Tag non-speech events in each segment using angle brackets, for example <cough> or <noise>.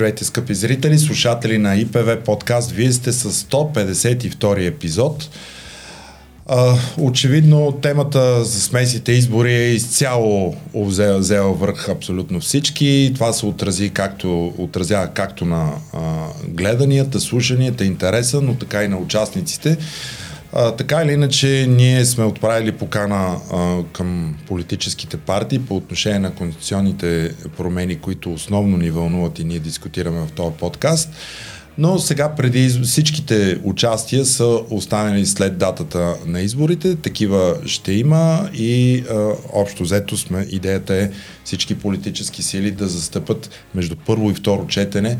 Здравейте, скъпи зрители, слушатели на ИПВ подкаст. Вие сте с 152 епизод. А, очевидно темата за смесите избори е изцяло взела, върх абсолютно всички. Това се отрази както, отразява както на а, гледанията, слушанията, интереса, но така и на участниците. А, така или иначе, ние сме отправили покана а, към политическите партии по отношение на конституционните промени, които основно ни вълнуват и ние дискутираме в този подкаст. Но сега преди всичките участия са останали след датата на изборите. Такива ще има и а, общо взето сме, идеята е всички политически сили да застъпат между първо и второ четене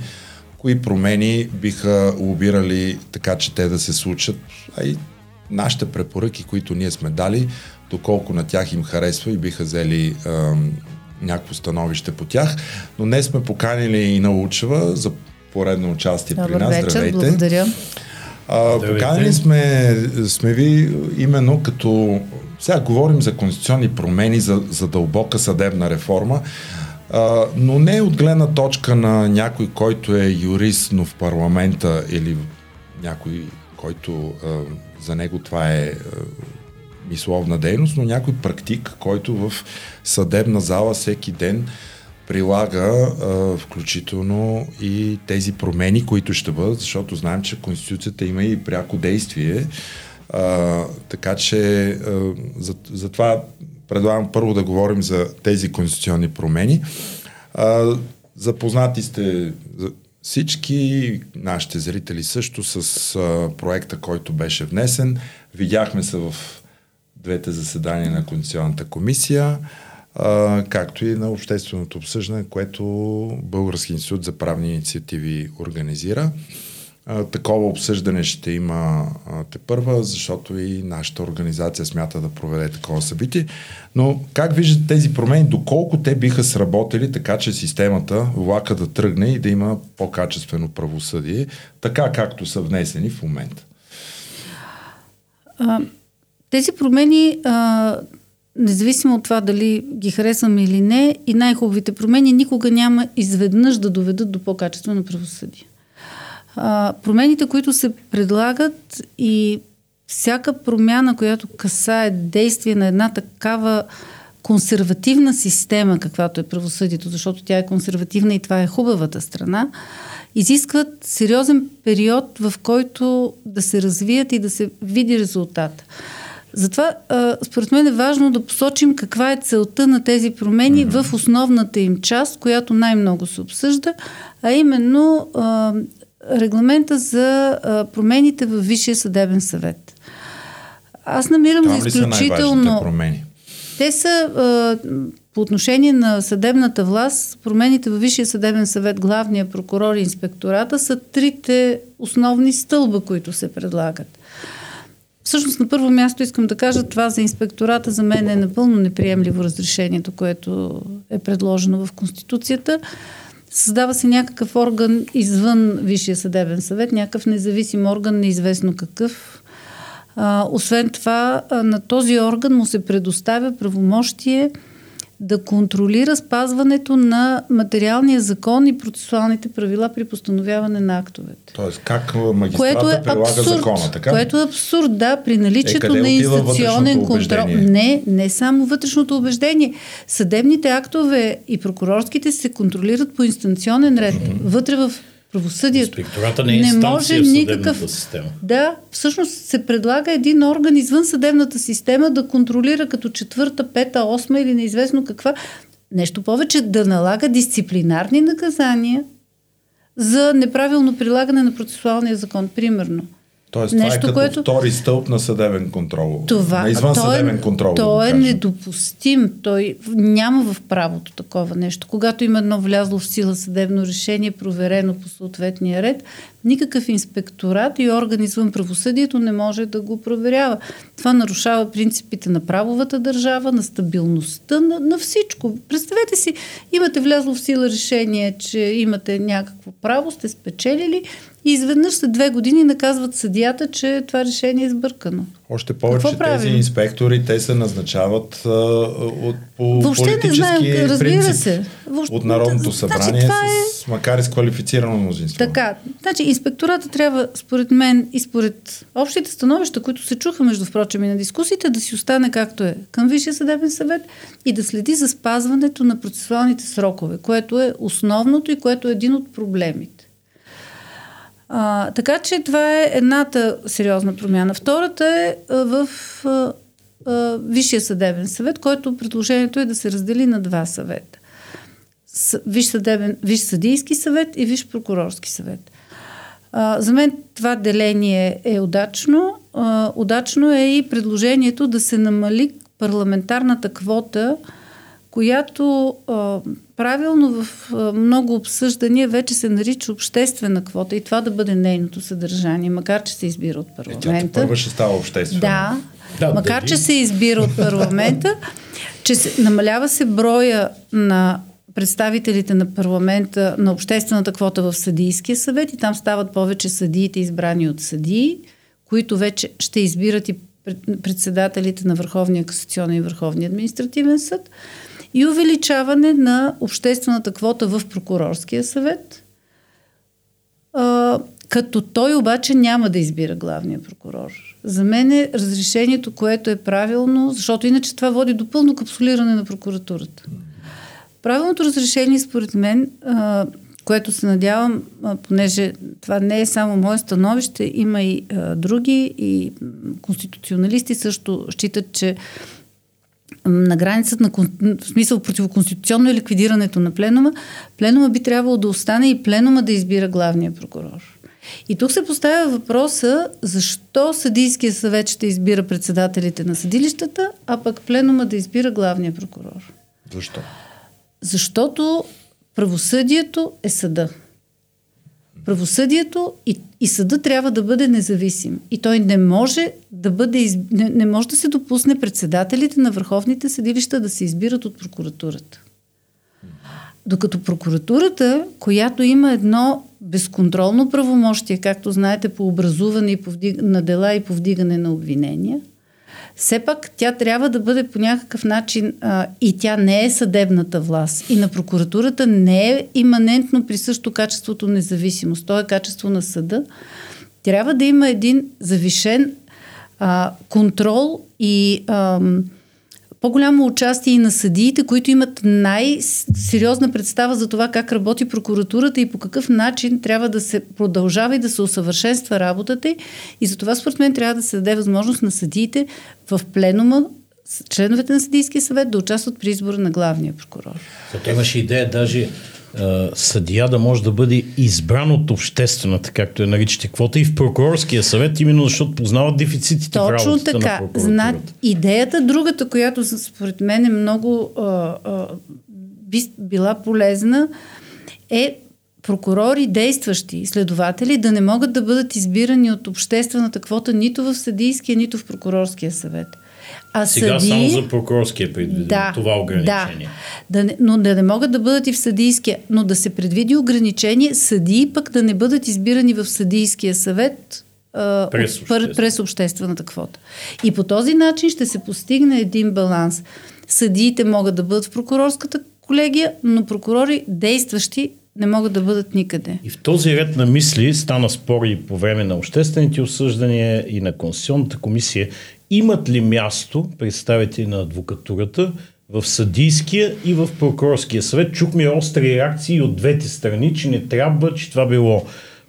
кои промени биха лобирали така, че те да се случат, а и нашите препоръки, които ние сме дали, доколко на тях им харесва и биха взели а, някакво становище по тях. Но днес сме поканили и на Учева за поредно участие Добър при нас. вечер, Здравейте. благодаря. А, поканили сме, сме ви именно като... Сега говорим за конституционни промени, за, за дълбока съдебна реформа, а, но не от гледна точка на някой, който е юрист, но в парламента или някой, който а, за него това е а, мисловна дейност, но някой практик, който в съдебна зала всеки ден прилага а, включително и тези промени, които ще бъдат, защото знаем, че Конституцията има и пряко действие. А, така че а, за, за предлагам първо да говорим за тези конституционни промени. А, запознати сте всички, нашите зрители също с а, проекта, който беше внесен. Видяхме се в двете заседания на Конституционната комисия а, както и на общественото обсъждане, което Български институт за правни инициативи организира. Такова обсъждане ще има те първа, защото и нашата организация смята да проведе такова събитие. Но как виждате тези промени, доколко те биха сработили така, че системата, влака да тръгне и да има по-качествено правосъдие, така както са внесени в момента? Тези промени независимо от това дали ги харесваме или не, и най-хубавите промени никога няма изведнъж да доведат до по-качествено правосъдие. А, промените, които се предлагат и всяка промяна, която касае действие на една такава консервативна система, каквато е правосъдието, защото тя е консервативна и това е хубавата страна, изискват сериозен период, в който да се развият и да се види резултат. Затова, според мен е важно да посочим каква е целта на тези промени mm-hmm. в основната им част, която най-много се обсъжда, а именно регламента за промените в Висшия съдебен съвет. Аз намирам Там за изключително. Са промени? Те са по отношение на съдебната власт, промените във Висшия съдебен съвет, главния прокурор и инспектората са трите основни стълба, които се предлагат. Всъщност на първо място искам да кажа, това за инспектората за мен е напълно неприемливо разрешението, което е предложено в Конституцията. Създава се някакъв орган извън Висшия съдебен съвет, някакъв независим орган, неизвестно какъв. А, освен това, на този орган му се предоставя правомощие да контролира спазването на материалния закон и процесуалните правила при постановяване на актовете. Тоест, как магистрата което е прилага абсурд, закона, така? Което е абсурд, да, при наличието е, на институционен контрол. Не, не само вътрешното убеждение. Съдебните актове и прокурорските се контролират по инстанционен ред. Mm-hmm. Вътре в правосъдието. Инспектората не е не може никакъв. Система. Да, всъщност се предлага един орган извън съдебната система да контролира като четвърта, пета, осма или неизвестно каква. Нещо повече да налага дисциплинарни наказания за неправилно прилагане на процесуалния закон, примерно. Тоест, Нещо, това е като което... втори стълб на съдебен контрол. Това, на извън той, съдебен контрол. Той да е недопустим. Той няма в правото такова нещо. Когато има едно влязло в сила съдебно решение, проверено по съответния ред, никакъв инспекторат и орган извън правосъдието не може да го проверява. Това нарушава принципите на правовата държава, на стабилността, на, на всичко. Представете си, имате влязло в сила решение, че имате някакво право, сте спечелили и изведнъж след две години наказват съдията, че това решение е сбъркано. Още повече Какво тези инспектори, те се назначават а, от, по Въобще политически не знаем, разбира принцип се. Въобще, от Народното значи, събрание, значи, е... с, макар и с квалифицирано мнозинство. Така, значи инспектората трябва, според мен и според общите становища, които се чуха, между впрочем и на дискусиите, да си остане както е към Висшия съдебен съвет и да следи за спазването на процесуалните срокове, което е основното и което е един от проблемите. А, така че това е едната сериозна промяна. Втората е в а, а, Висшия съдебен съвет, който предложението е да се раздели на два съвета. Виш, съдебен, Виш съдийски съвет и Виш прокурорски съвет. А, за мен това деление е удачно. А, удачно е и предложението да се намали парламентарната квота, която а, правилно в а, много обсъждания вече се нарича обществена квота и това да бъде нейното съдържание, макар че се избира от парламента. Е, първа ще става обществена. Да, да макар че се избира от парламента, че се, намалява се броя на представителите на парламента на обществената квота в съдийския съвет и там стават повече съдиите избрани от съдии, които вече ще избират и председателите на Върховния касационен и Върховния административен съд и увеличаване на обществената квота в прокурорския съвет, а, като той обаче няма да избира главния прокурор. За мен е разрешението, което е правилно, защото иначе това води до пълно капсулиране на прокуратурата. Правилното разрешение, според мен, а, което се надявам, а, понеже това не е само мое становище, има и а, други, и конституционалисти също считат, че на границата на в смисъл противоконституционно е ликвидирането на пленума, пленума би трябвало да остане и пленума да избира главния прокурор. И тук се поставя въпроса защо съдийския съвет ще избира председателите на съдилищата, а пък пленума да избира главния прокурор. Защо? Защото правосъдието е съда. Правосъдието и, и съда трябва да бъде независим. И той не може да бъде, не, не може да се допусне председателите на върховните съдилища да се избират от прокуратурата. Докато прокуратурата, която има едно безконтролно правомощие, както знаете, по образуване и повдиг... на дела и повдигане на обвинения, все пак тя трябва да бъде по някакъв начин а, и тя не е съдебната власт. И на прокуратурата не е иманентно присъщо качеството независимост. То е качество на съда. Трябва да има един завишен а, контрол и а, по-голямо участие и на съдиите, които имат най-сериозна представа за това как работи прокуратурата и по какъв начин трябва да се продължава и да се усъвършенства работата. И за това, според мен, трябва да се даде възможност на съдиите в пленума членовете на съдийския съвет да участват при избора на главния прокурор. Зато имаше идея даже съдия да може да бъде избран от обществената, както е наричате квота, и в прокурорския съвет, именно защото познават дефицитите Точно в работата така. на Зна... Идеята, другата, която според мен е много а, а, би била полезна, е прокурори, действащи следователи да не могат да бъдат избирани от обществената квота нито в съдийския, нито в прокурорския съвет. А Сега съди... само за прокурорския е предвидено да, това ограничение. Да, да но да не могат да бъдат и в съдийския, но да се предвиди ограничение съдии пък да не бъдат избирани в съдийския съвет а, през, обществен. през обществената квота. И по този начин ще се постигне един баланс. Съдиите могат да бъдат в прокурорската колегия, но прокурори действащи не могат да бъдат никъде. И в този ред на мисли стана спор и по време на обществените осъждания и на Конституционната комисия имат ли място представители на адвокатурата в съдийския и в прокурорския съвет. Чухме остри реакции от двете страни, че не трябва, че това било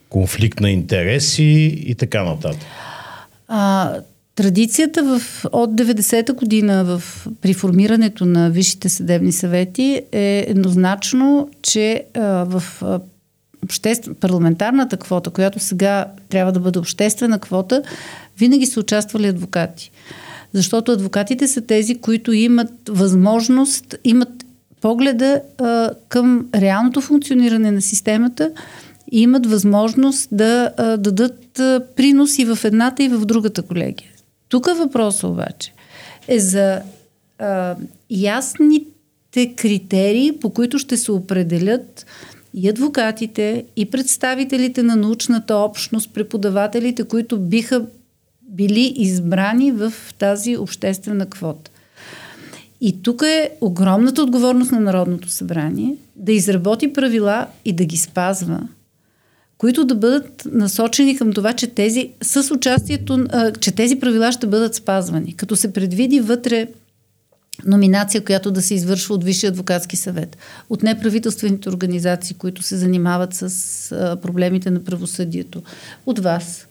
конфликт на интереси и така нататък. А, традицията в, от 90-та година в, при формирането на висшите съдебни съвети е еднозначно, че а, в обществ... парламентарната квота, която сега трябва да бъде обществена квота, винаги са участвали адвокати. Защото адвокатите са тези, които имат възможност, имат погледа а, към реалното функциониране на системата и имат възможност да а, дадат а, принос и в едната и в другата колегия. Тук въпросът обаче е за а, ясните критерии, по които ще се определят и адвокатите, и представителите на научната общност, преподавателите, които биха били избрани в тази обществена квота. И тук е огромната отговорност на Народното събрание да изработи правила и да ги спазва, които да бъдат насочени към това, че тези, с участието, че тези правила ще бъдат спазвани, като се предвиди вътре номинация, която да се извършва от Висшия адвокатски съвет, от неправителствените организации, които се занимават с проблемите на правосъдието, от вас.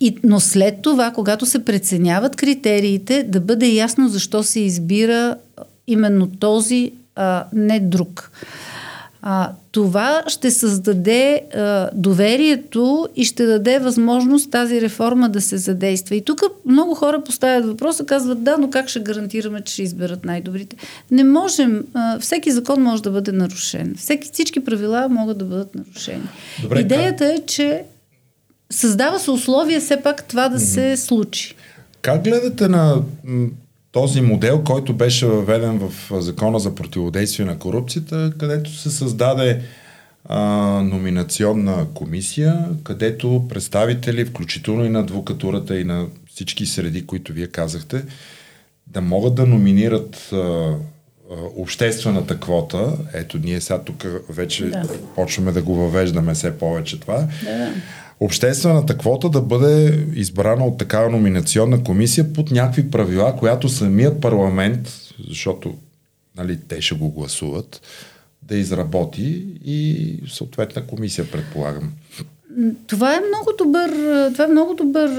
И, но след това, когато се преценяват критериите, да бъде ясно защо се избира именно този, а не друг. А, това ще създаде а, доверието и ще даде възможност тази реформа да се задейства. И тук много хора поставят въпроса, казват да, но как ще гарантираме, че ще изберат най-добрите? Не можем. А, всеки закон може да бъде нарушен. Всеки, всички правила могат да бъдат нарушени. Добре, Идеята е, че създава се условия все пак това да се случи. Как гледате на този модел, който беше въведен в Закона за противодействие на корупцията, където се създаде а, номинационна комисия, където представители, включително и на адвокатурата и на всички среди, които вие казахте, да могат да номинират а, обществената квота, ето ние сега тук вече да. почваме да го въвеждаме все повече това, да обществената квота да бъде избрана от такава номинационна комисия под някакви правила, която самият парламент, защото нали, те ще го гласуват, да изработи и съответна комисия, предполагам. Това е много добър, това е много добър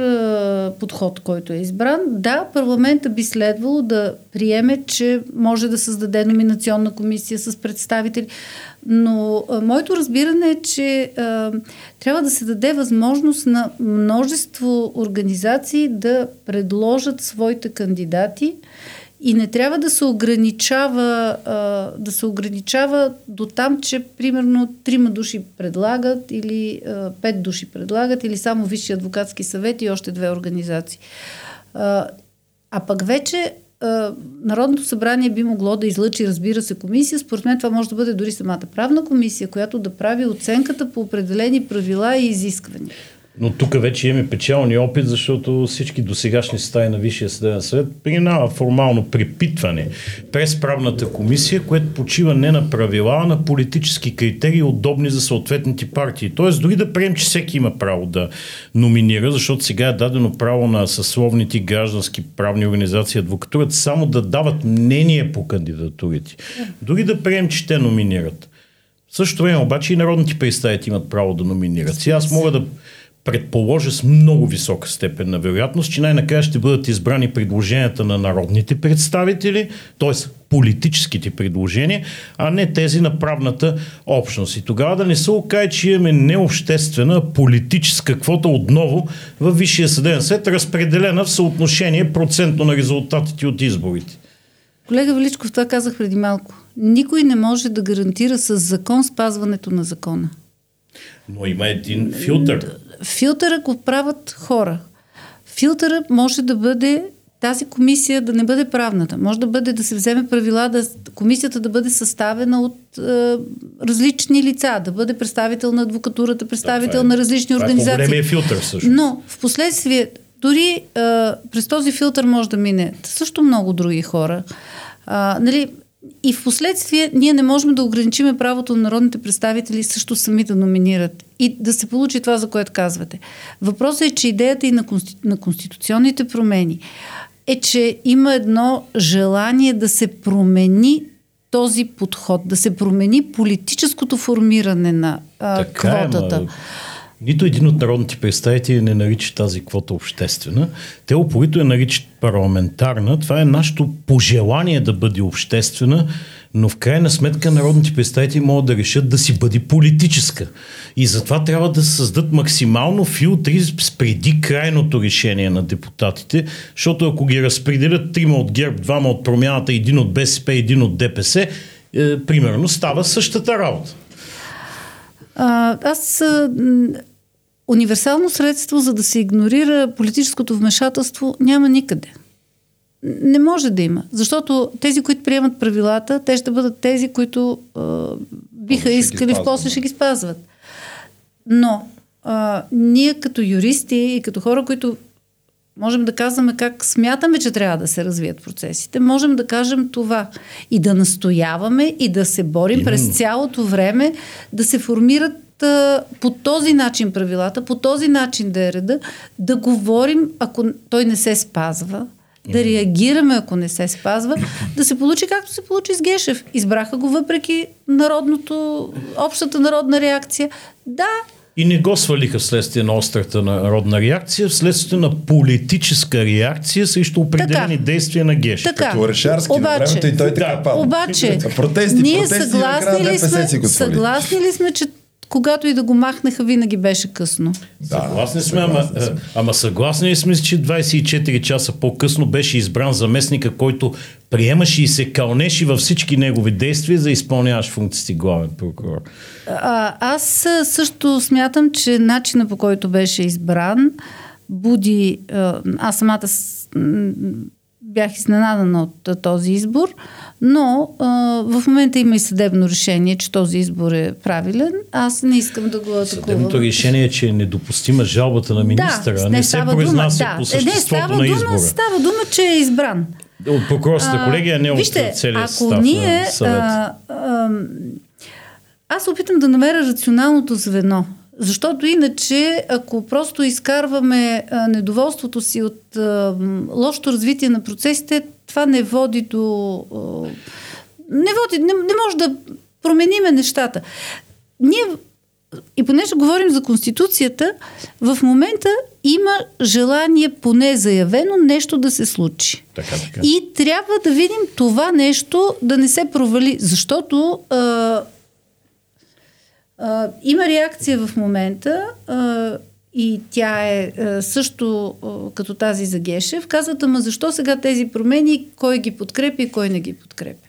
подход, който е избран. Да, парламента би следвало да приеме, че може да създаде номинационна комисия с представители, но а, моето разбиране е, че а, трябва да се даде възможност на множество организации да предложат своите кандидати и не трябва да се ограничава, а, да се ограничава до там, че примерно трима души предлагат или пет души предлагат или само Висши адвокатски съвет и още две организации. А, а пък вече Народното събрание би могло да излъчи, разбира се, комисия. Според мен това може да бъде дори самата правна комисия, която да прави оценката по определени правила и изисквания. Но тук вече имаме печални опит, защото всички досегашни стаи на Висшия съдебен съвет принава формално препитване през правната комисия, което почива не на правила, а на политически критерии, удобни за съответните партии. Тоест, дори да прием, че всеки има право да номинира, защото сега е дадено право на съсловните граждански правни организации, адвокатурата, само да дават мнение по кандидатурите. Дори да прием, че те номинират. В същото време обаче и народните представители имат право да номинират. Сега аз мога да предположа с много висока степен на вероятност, че най-накрая ще бъдат избрани предложенията на народните представители, т.е. политическите предложения, а не тези на правната общност. И тогава да не се окаже, че имаме необществена политическа квота отново в Висшия съдебен съд, разпределена в съотношение процентно на резултатите от изборите. Колега Величков, това казах преди малко. Никой не може да гарантира с закон спазването на закона. Но има един филтър. Филтъра го правят хора. Филтъра може да бъде тази комисия да не бъде правната. Може да бъде да се вземе правила, да, комисията да бъде съставена от е, различни лица, да бъде представител на адвокатурата, представител да, е, на различни това е организации. Е филтър също. Но в последствие, дори е, през този филтър може да мине също много други хора. А, нали, и в последствие ние не можем да ограничиме правото на народните представители също сами да номинират и да се получи това, за което казвате. Въпросът е, че идеята и на, конститу... на конституционните промени е, че има едно желание да се промени този подход, да се промени политическото формиране на а, така квотата. Е, ма... Нито един от народните представители не нарича тази квота обществена. Те упорито я наричат парламентарна. Това е нашето пожелание да бъде обществена, но в крайна сметка народните представители могат да решат да си бъде политическа. И затова трябва да създадат максимално филтри преди крайното решение на депутатите, защото ако ги разпределят трима от ГЕРБ, двама от промяната, един от БСП, един от ДПС, е, примерно става същата работа. А, аз универсално средство, за да се игнорира политическото вмешателство, няма никъде. Не може да има. Защото тези, които приемат правилата, те ще бъдат тези, които е, биха искали, в после ще ги спазват. Но а, ние като юристи и като хора, които можем да казваме как смятаме, че трябва да се развият процесите, можем да кажем това и да настояваме и да се борим Именно. през цялото време да се формират а, по този начин правилата, по този начин да е реда, да говорим, ако той не се спазва, да реагираме, ако не се спазва, да се получи както се получи с Гешев. Избраха го въпреки народното, общата народна реакция. Да, и не го свалиха вследствие на острата народна реакция, вследствие на политическа реакция срещу определени така, действия на Геш. Така, Като Решарски обаче, на времето и той така да, пада. Обаче, протести, ние протести, съгласни, ли сме, съгласни ли сме, че когато и да го махнаха, винаги беше късно. Да, съгласни сме, ама, ама съгласни сме, че 24 часа по-късно беше избран заместника, който приемаше и се кълнеше във всички негови действия за изпълняваш функциите главен прокурор? А, аз също смятам, че начина по който беше избран буди... Аз самата бях изненадана от този избор, но а, в момента има и съдебно решение, че този избор е правилен. Аз не искам да го атакувам. Съдебното решение е, че е недопустима жалбата на министъра, да, не, не се произнася да, по съществото не, става на избора. Дума, става дума, че е избран. От прокурорската колегия, не вижте, от целия ако състав ние. А, а, аз опитам да намеря рационалното звено. Защото иначе, ако просто изкарваме а, недоволството си от а, лошото развитие на процесите, това не води до... Не води, не, не може да промениме нещата. Ние, и понеже говорим за Конституцията, в момента има желание, поне заявено, нещо да се случи. Така, така. И трябва да видим това нещо да не се провали, защото а, а, има реакция в момента а, и тя е а, също а, като тази за Гешев. Казват, ама защо сега тези промени, кой ги подкрепи и кой не ги подкрепя?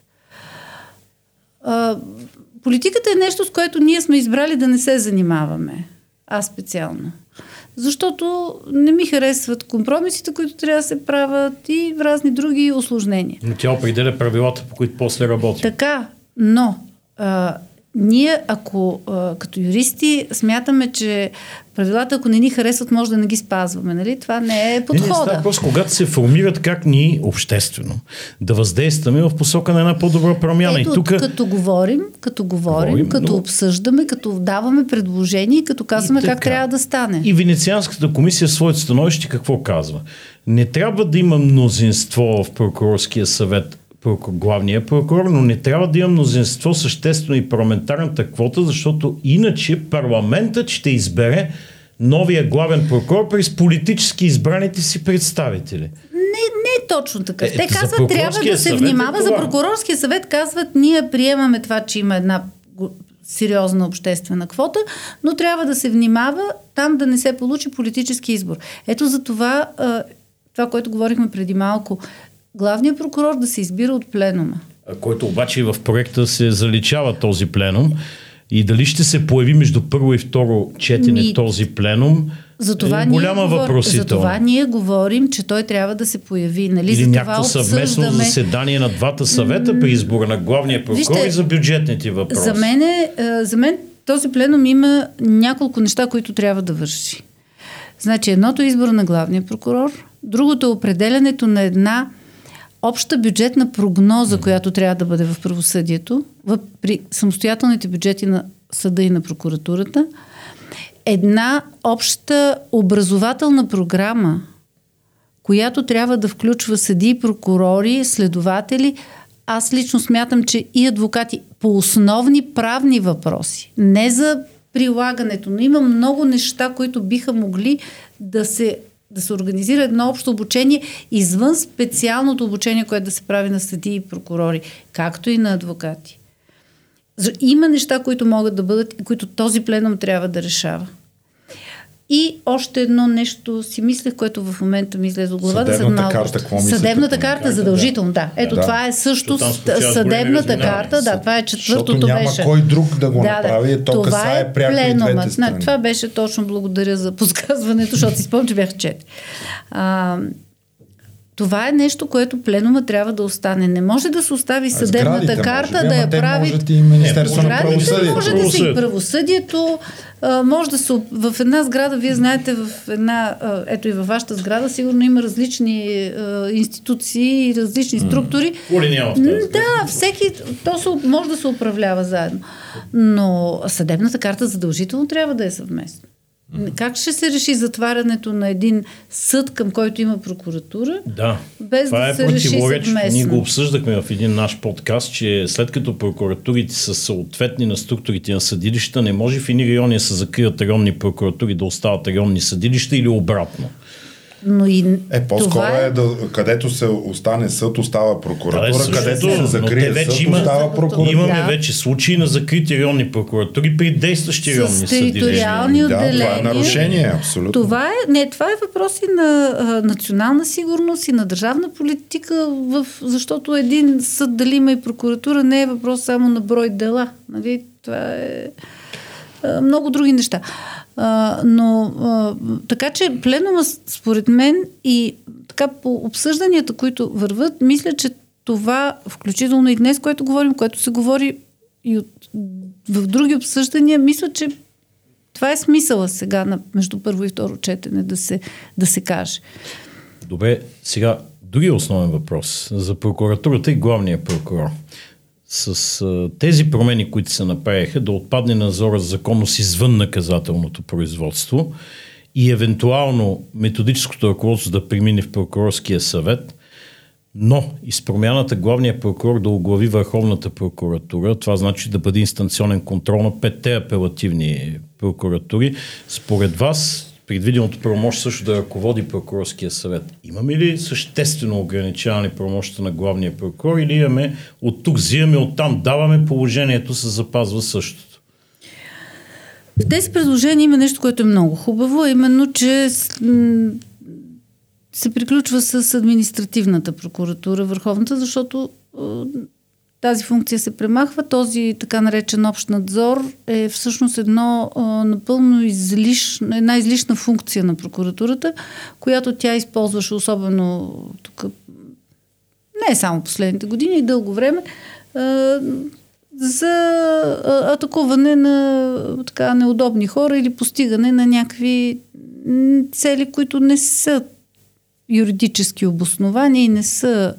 А, политиката е нещо, с което ние сме избрали да не се занимаваме. Аз специално. Защото не ми харесват компромисите, които трябва да се правят и в разни други осложнения. Но тя определя правилата, по които после работи. Така, но а, ние, ако а, като юристи смятаме, че правилата, ако не ни харесват, може да не ги спазваме. Нали? Това не е подхода. Не, не, въпрос, когато се формират как ние обществено да въздействаме в посока на една по-добра промяна. Ето, и тук... Като говорим, като говорим, говорим като но... обсъждаме, като даваме предложения и като казваме и как трябва да стане. И Венецианската комисия своето становище какво казва? Не трябва да има мнозинство в прокурорския съвет главния прокурор, но не трябва да има мнозинство съществено и парламентарната квота, защото иначе парламентът ще избере новия главен прокурор през политически избраните си представители. Не, не е точно така. Е, Те казват, трябва да се внимава. Е за прокурорския съвет казват, ние приемаме това, че има една сериозна обществена квота, но трябва да се внимава там да не се получи политически избор. Ето за това, това, което говорихме преди малко, главният прокурор да се избира от пленума. Който обаче в проекта се заличава този пленум. И дали ще се появи между първо и второ четене Ми... този пленум, за това е голяма въпросителна. За това ние говорим, че той трябва да се появи. Нали? Или някакво съвместно заседание на двата съвета при избора на главния прокурор Вижте, и за бюджетните въпроси. За мен, е, за мен този пленум има няколко неща, които трябва да върши. Значи едното е избор на главния прокурор, другото е определянето на една обща бюджетна прогноза, която трябва да бъде в правосъдието, при самостоятелните бюджети на съда и на прокуратурата, една обща образователна програма, която трябва да включва съди, прокурори, следователи. Аз лично смятам, че и адвокати по основни правни въпроси, не за прилагането, но има много неща, които биха могли да се да се организира едно общо обучение извън специалното обучение, което да се прави на съди и прокурори, както и на адвокати. Има неща, които могат да бъдат и които този пленум трябва да решава. И още едно нещо си мислех, което в момента ми излезе от главата. Съдебната малко. карта, какво Съдебната карта, задължително, да. Ето, да. това е също съдебната карта, да, това е четвъртото Защото няма беше. кой друг да го да, направи, да. то това касае е пряко и двете страни. Това беше точно благодаря за подсказването, защото си спомням, че бях чет. А, това е нещо, което пленума трябва да остане. Не може да се остави съдебната карта може, да я прави. Може и Министерство на правосъдието. Може да се и правосъдието. А, може да се. В една сграда, вие знаете, в една. А, ето и във вашата сграда, сигурно има различни а, институции и различни структури. Mm. Да, всеки. То се, може да се управлява заедно. Но съдебната карта задължително трябва да е съвместна. Как ще се реши затварянето на един съд, към който има прокуратура? Да. Без Това да е се реши съвместно. Ние го обсъждахме в един наш подкаст, че след като прокуратурите са съответни на структурите на съдилища, не може в едни райони да се закрият районни прокуратури да остават районни съдилища или обратно. Но и е, по-скоро това е... е да, където се остане съд, остава прокуратура, да, където се закрие вече съд, има, остава прокуратура. Имаме да. вече случаи на закрити районни прокуратури при действащи районни териториални отделения. Да, това е нарушение, абсолютно. Това е, не, това е въпрос и на а, национална сигурност и на държавна политика, в, защото един съд дали има и прокуратура не е въпрос само на брой дела. Нали? Това е а, много други неща. Но а, така че пленума според мен и така по обсъжданията, които върват, мисля, че това, включително и днес, което говорим, което се говори и от, в други обсъждания, мисля, че това е смисъла сега на, между първо и второ четене да се, да се каже. Добре, сега другия основен въпрос за прокуратурата и главния прокурор с а, тези промени, които се направиха, да отпадне надзора за законност извън наказателното производство и евентуално методическото ръководство да премине в прокурорския съвет, но и с промяната главния прокурор да оглави Върховната прокуратура, това значи да бъде инстанционен контрол на петте апелативни прокуратури. Според вас предвиденото правомощ също да ръководи прокурорския съвет. Имаме ли съществено ограничаване правомощта на главния прокурор или имаме от тук взимаме, от там даваме, положението се запазва същото? В тези предложения има нещо, което е много хубаво, именно, че се приключва с административната прокуратура, върховната, защото тази функция се премахва. Този така наречен общ надзор е всъщност едно а, напълно излишна, една излишна функция на прокуратурата, която тя използваше особено тук, не само последните години, и дълго време, а, за атакуване на така неудобни хора или постигане на някакви цели, които не са юридически обосновани и не са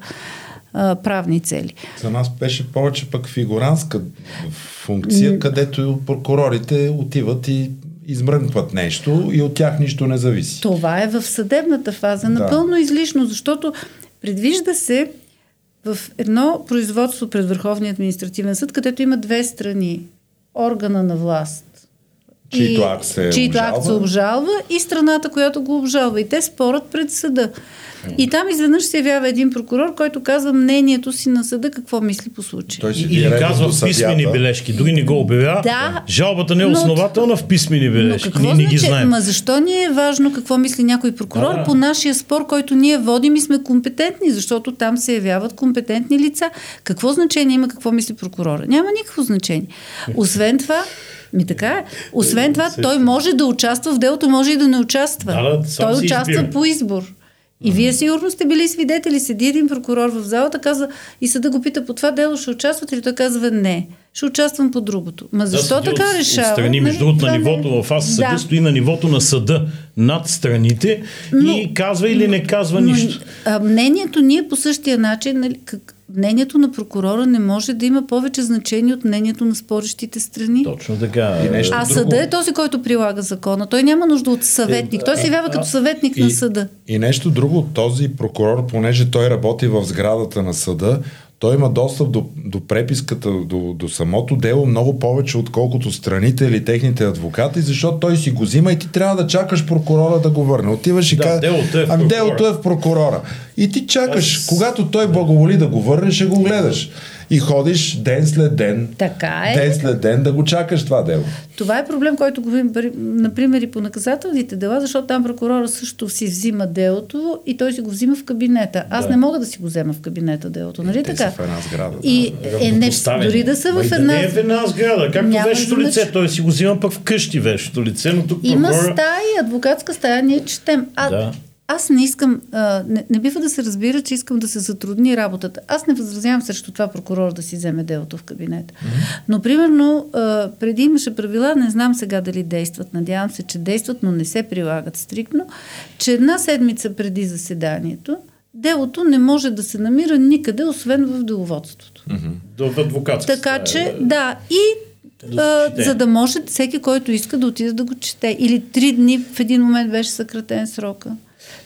а, правни цели. За нас беше повече пък фигуранска функция, където прокурорите отиват и измрънкват нещо и от тях нищо не зависи. Това е в съдебната фаза. Да. Напълно излишно, защото предвижда се в едно производство пред Върховния административен съд, където има две страни. Органа на власт. Чието акт се чието акт се обжалва и страната, която го обжалва. И те спорят пред съда. И там изведнъж се явява един прокурор, който казва мнението си на съда какво мисли по случая. Той си Или казва в писмени бележки. Дори не го обявява. Да, Жалбата не е основателна в писмени бележки. Но ние не ги знаем. Ма защо ни е важно какво мисли някой прокурор а, по нашия спор, който ние водим и сме компетентни, защото там се явяват компетентни лица. Какво значение има какво мисли прокурора? Няма никакво значение. Освен това, ми така е. Освен това, той може да участва в делото, може и да не участва. Да, да, той участва избира. по избор. И вие сигурно сте били свидетели. Седи един прокурор в залата, каза и съда го пита по това дело, ще участвате ли? Той казва не. Ще участвам по другото. Ма защо да, така решава? Страни, между другото, на нивото в аз съда да. стои на нивото на съда над страните но, и казва или не казва но, нищо. А, мнението ни е по същия начин. Нали, как, мнението на прокурора не може да има повече значение от мнението на спорещите страни. Точно така. И нещо а друго. съда е този, който прилага закона. Той няма нужда от съветник. Той се явява като съветник и, на съда. И нещо друго. Този прокурор, понеже той работи в сградата на съда, той има достъп до, до преписката, до, до самото дело много повече, отколкото страните или техните адвокати, защото той си го взима и ти трябва да чакаш прокурора да го върне. Отиваш и да, казваш, делото е ами делото е в прокурора. И ти чакаш, Аз... когато той благоволи да го върне, ще го гледаш и ходиш ден след ден. Така е. Ден след ден да го чакаш това дело. Това е проблем, който го видим, например, и по наказателните дела, защото там прокурора също си взима делото и той си го взима в кабинета. Аз да. не мога да си го взема в кабинета делото, нали Те така? Са в една сграда. И да. е, не, дори да са в една... Да не е в една сграда, както Няма вещото лице, той си го взима пък вкъщи вещото лице, но тук Има прокурора... стаи, адвокатска стая, ние четем. А, да аз не искам, а, не, не бива да се разбира, че искам да се затрудни работата. Аз не възразявам срещу това прокурор да си вземе делото в кабинета. Mm-hmm. Но, примерно, а, преди имаше правила, не знам сега дали действат, надявам се, че действат, но не се прилагат стрикно, че една седмица преди заседанието, делото не може да се намира никъде, освен в деловодството. Mm-hmm. В адвокатска Така че, да, и да а, за да може всеки, който иска да отиде да го чете. Или три дни в един момент беше съкратен срока.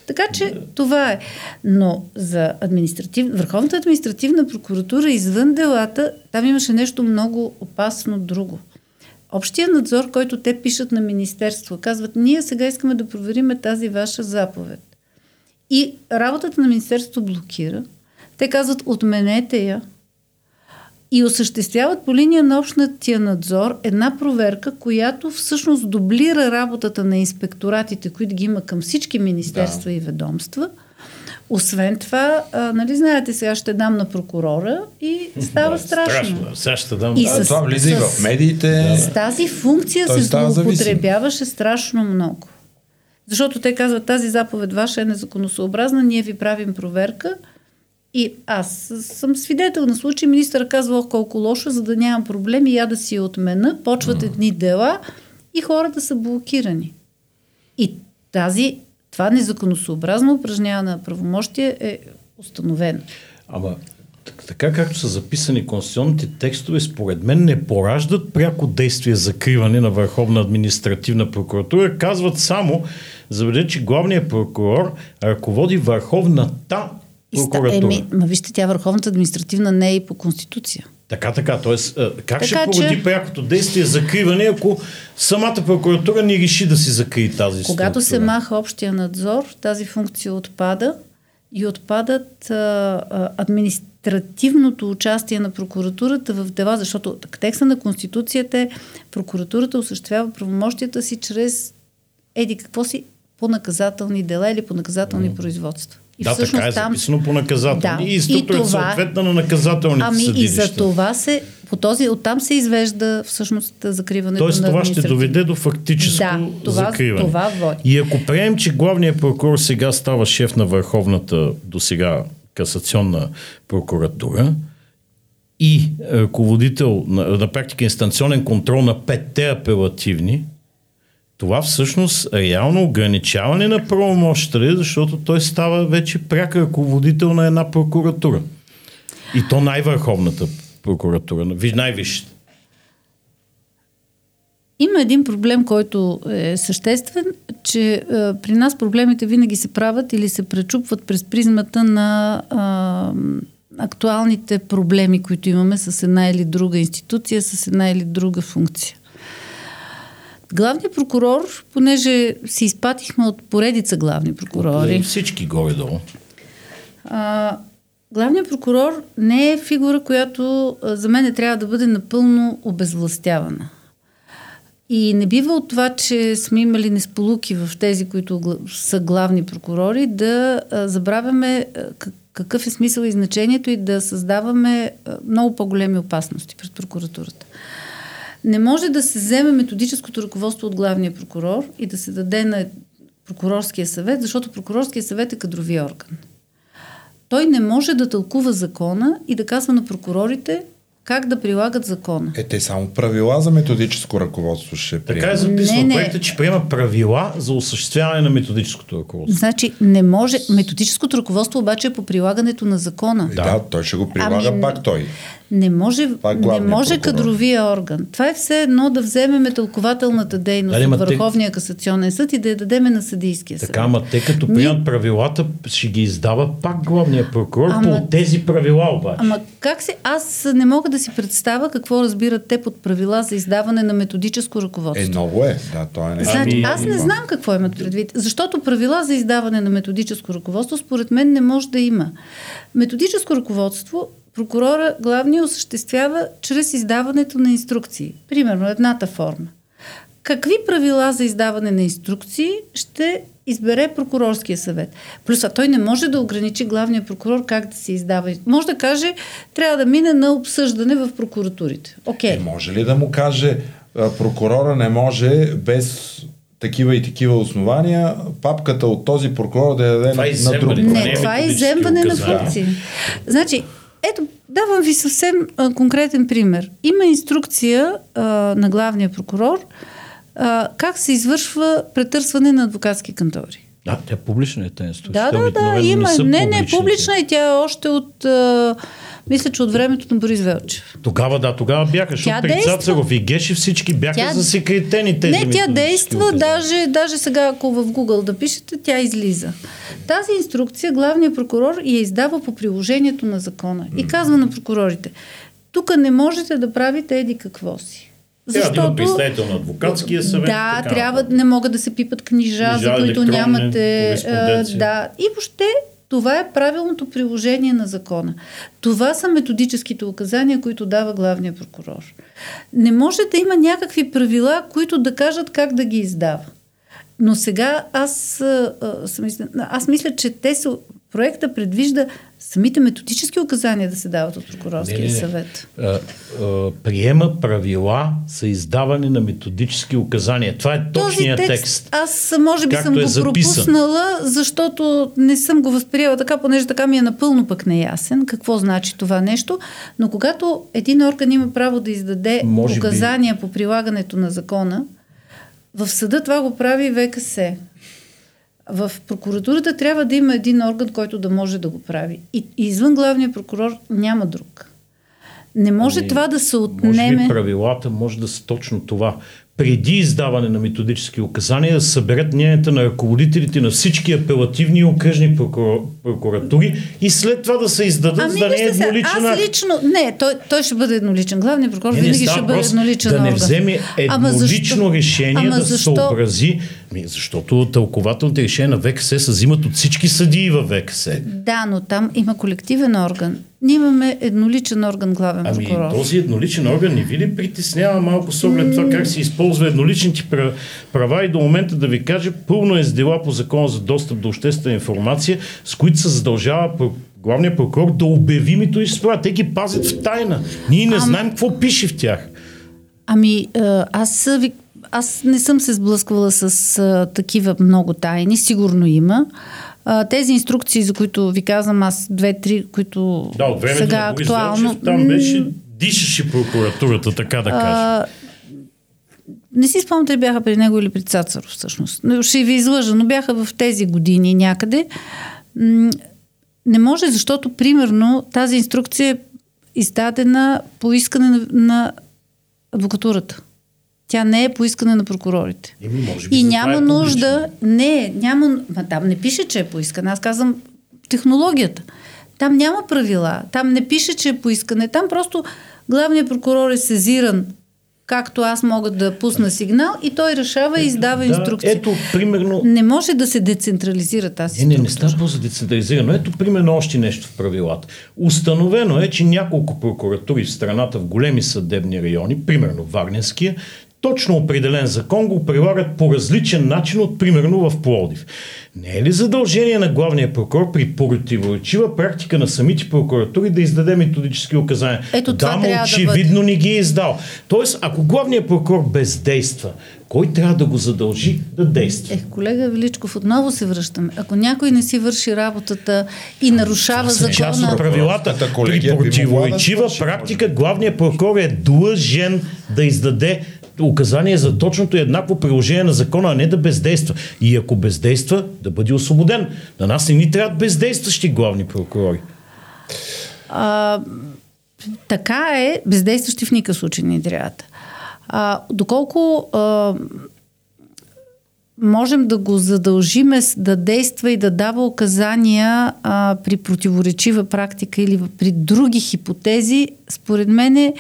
Така че да. това е. Но за административ... Върховната административна прокуратура извън делата, там имаше нещо много опасно друго. Общия надзор, който те пишат на Министерство, казват, ние сега искаме да провериме тази ваша заповед. И работата на Министерството блокира. Те казват, отменете я, и осъществяват по линия на общия надзор една проверка, която всъщност дублира работата на инспекторатите, които ги има към всички министерства да. и ведомства. Освен това, а, нали знаете, сега ще дам на прокурора и <laughs> става да, страшно. страшно. Сега ще дам. И с, това влиза и в медиите. С тази функция Той се злоупотребяваше страшно много. Защото те казват, тази заповед ваша е незаконосъобразна, ние ви правим проверка – и аз съм свидетел на случай, министър казва колко лошо, за да нямам проблеми, я да си я отмена, почват едни дела и хората са блокирани. И тази, това незаконосообразно упражняване на правомощие е установено. Ама така както са записани конституционните текстове, според мен не пораждат пряко действие за закриване на Върховна административна прокуратура. Казват само, заведе, че главният прокурор ръководи Върховната прокуратура. Еми, ма вижте, тя Върховната административна не е и по Конституция. Така, така. Тоест, как така, ще породи че... прякото действие закриване, ако самата прокуратура не реши да си закрие тази Когато структура? се маха общия надзор, тази функция отпада и отпадат а, а, административното участие на прокуратурата в дела, защото текста на Конституцията е прокуратурата осъществява правомощията си чрез еди какво си по наказателни дела или по наказателни mm. производства. И да, така е там... записано по наказателни. Да, и структура е съответна на наказателните Ами съдилища. и за това се, по този, оттам се извежда всъщност закриването Тоест, на това ще доведе до фактическо да, това, закриване. Това води. И ако приемем, че главният прокурор сега става шеф на Върховната до сега касационна прокуратура и ръководител на, на практика инстанционен контрол на петте апелативни, това всъщност е реално ограничаване на правомощите, защото той става вече пряк ръководител на една прокуратура. И то най-върховната прокуратура, най-висшата. Има един проблем, който е съществен, че е, при нас проблемите винаги се правят или се пречупват през призмата на е, актуалните проблеми, които имаме с една или друга институция, с една или друга функция. Главният прокурор, понеже си изпатихме от поредица главни прокурори. Всички горе-долу. А, главният прокурор не е фигура, която а, за мен трябва да бъде напълно обезвластявана. И не бива от това, че сме имали несполуки в тези, които са главни прокурори, да забравяме какъв е смисъл и значението и да създаваме много по-големи опасности пред прокуратурата. Не може да се вземе методическото ръководство от главния прокурор и да се даде на прокурорския съвет, защото прокурорския съвет е кадрови орган. Той не може да тълкува закона и да казва на прокурорите как да прилагат закона. Е, те само правила за методическо ръководство ще приемат. Така е записано не, проекта, че приема правила за осъществяване на методическото ръководство. Значи не може. Методическото ръководство обаче е по прилагането на закона. Да, да той ще го прилага ами, пак той. Не може, не може кадровия орган. Това е все едно да вземеме тълкователната дейност Дали, от Върховния те... касационен съд и да я дадеме на съдийския съд. Така, ама те като приемат Ми... правилата, ще ги издава пак главния прокурор ама... по тези правила обаче. Ама как се... Аз не мога да си представя какво разбират те под правила за издаване на методическо ръководство. Е, много е. Да, това е нещо. Значи, аз не знам какво имат предвид. Защото правила за издаване на методическо ръководство, според мен, не може да има. Методическо ръководство прокурора главния осъществява чрез издаването на инструкции. Примерно едната форма. Какви правила за издаване на инструкции ще избере прокурорския съвет. Плюс, а той не може да ограничи главния прокурор как да се издава. Може да каже, трябва да мине на обсъждане в прокуратурите. Окей. Okay. Е, може ли да му каже, прокурора не може без такива и такива основания, папката от този прокурор да я даде това на, на друг. Не, това е иземване на функции. Значи, ето, давам ви съвсем а, конкретен пример. Има инструкция а, на главния прокурор а, как се извършва претърсване на адвокатски кантори. Да, тя публична е тази инструкция. Да, да, да, има. Не, не, публична е тя още от... А, мисля, че от времето на Борис Велчев. Тогава, да, тогава бяха, защото при Цацаров и Геши всички бяха тя... засекретени тези Не, тя действа, даже, даже сега, ако в Google да пишете, тя излиза. Тази инструкция главният прокурор я издава по приложението на закона и казва на прокурорите, тук не можете да правите еди какво си. Защото, трябва да има представител на адвокатския съвет. Да, така, трябва, не могат да се пипат книжа, книжа за които нямате. Да. И въобще това е правилното приложение на закона. Това са методическите указания, които дава главния прокурор. Не може да има някакви правила, които да кажат как да ги издава. Но сега аз, аз, аз мисля, че те са, проекта предвижда самите методически указания да се дават от прокурорския не, не, съвет. А, а, приема правила за издаване на методически указания. Това е точният текст, текст. Аз може би съм е го записан. пропуснала, защото не съм го възприела така, понеже така ми е напълно пък неясен какво значи това нещо. Но когато един орган има право да издаде може указания би. по прилагането на закона, в съда това го прави ВКС. В прокуратурата трябва да има един орган, който да може да го прави. И извън главния прокурор няма друг. Не може ами, това да се отнеме. Може би правилата може да са точно това преди издаване на методически указания да съберат мненията на ръководителите на всички апелативни и окръжни прокуратури и след това да се издадат, ами, да не е едноличен Аз лично, не, той, той ще бъде едноличен. Главният прокурор не, винаги ще бъде едноличен Да не вземе еднолично решение Ама да защо? съобрази, ами, защото тълкователните решения на ВКС се взимат от всички съдии в ВКС. Да, но там има колективен орган. Ние имаме едноличен орган главен ами, прокурор. Този едноличен орган не ви ли притеснява малко с оглед това как се използва едноличните права и до момента да ви кажа, пълно е с дела по закона за достъп до обществена информация, с които се задължава главният прокурор да обяви методически права. Те ги пазят в тайна. Ние не Ам... знаем какво пише в тях. Ами, аз ви аз не съм се сблъсквала с а, такива много тайни, сигурно има. А, тези инструкции, за които ви казвам аз, две-три, които да, от сега на актуално... Велчев, там беше дишаше прокуратурата, така да кажа. Не си спомням, дали бяха при него или при Цацаров всъщност. Но ще ви излъжа, но бяха в тези години някъде. Не може, защото примерно тази инструкция е издадена по искане на, на адвокатурата. Тя не е поискане на прокурорите. Еми, може би и няма е нужда. Не, няма. Ма там не пише, че е поискане. Аз казвам технологията. Там няма правила. Там не пише, че е поискане. Там просто главният прокурор е сезиран както аз мога да пусна сигнал и той решава и издава да, инструкции. Ето, примерно... Не може да се децентрализира тази Не, не, не става за децентрализирано. Ето, примерно, още нещо в правилата. Установено е, че няколко прокуратури в страната в големи съдебни райони, примерно Варненския, точно определен закон го прилагат по различен начин от примерно в Плодив. Не е ли задължение на главния прокурор при противоречива практика на самите прокуратури да издаде методически указания? Ето това да, трябва очевидно да не ги е издал. Тоест, ако главният прокурор бездейства, кой трябва да го задължи да действа? Ех, колега Величков, отново се връщаме. Ако някой не си върши работата и нарушава закона... Част от правилата. При противоречива практика главният прокурор е длъжен да издаде указание за точното и еднакво приложение на закона, а не да бездейства. И ако бездейства, да бъде освободен. На нас не ни трябват бездействащи главни прокурори. А, така е, бездействащи в никакъв случай не трябват. Доколко а, можем да го задължиме да действа и да дава указания а, при противоречива практика или при други хипотези, според мен е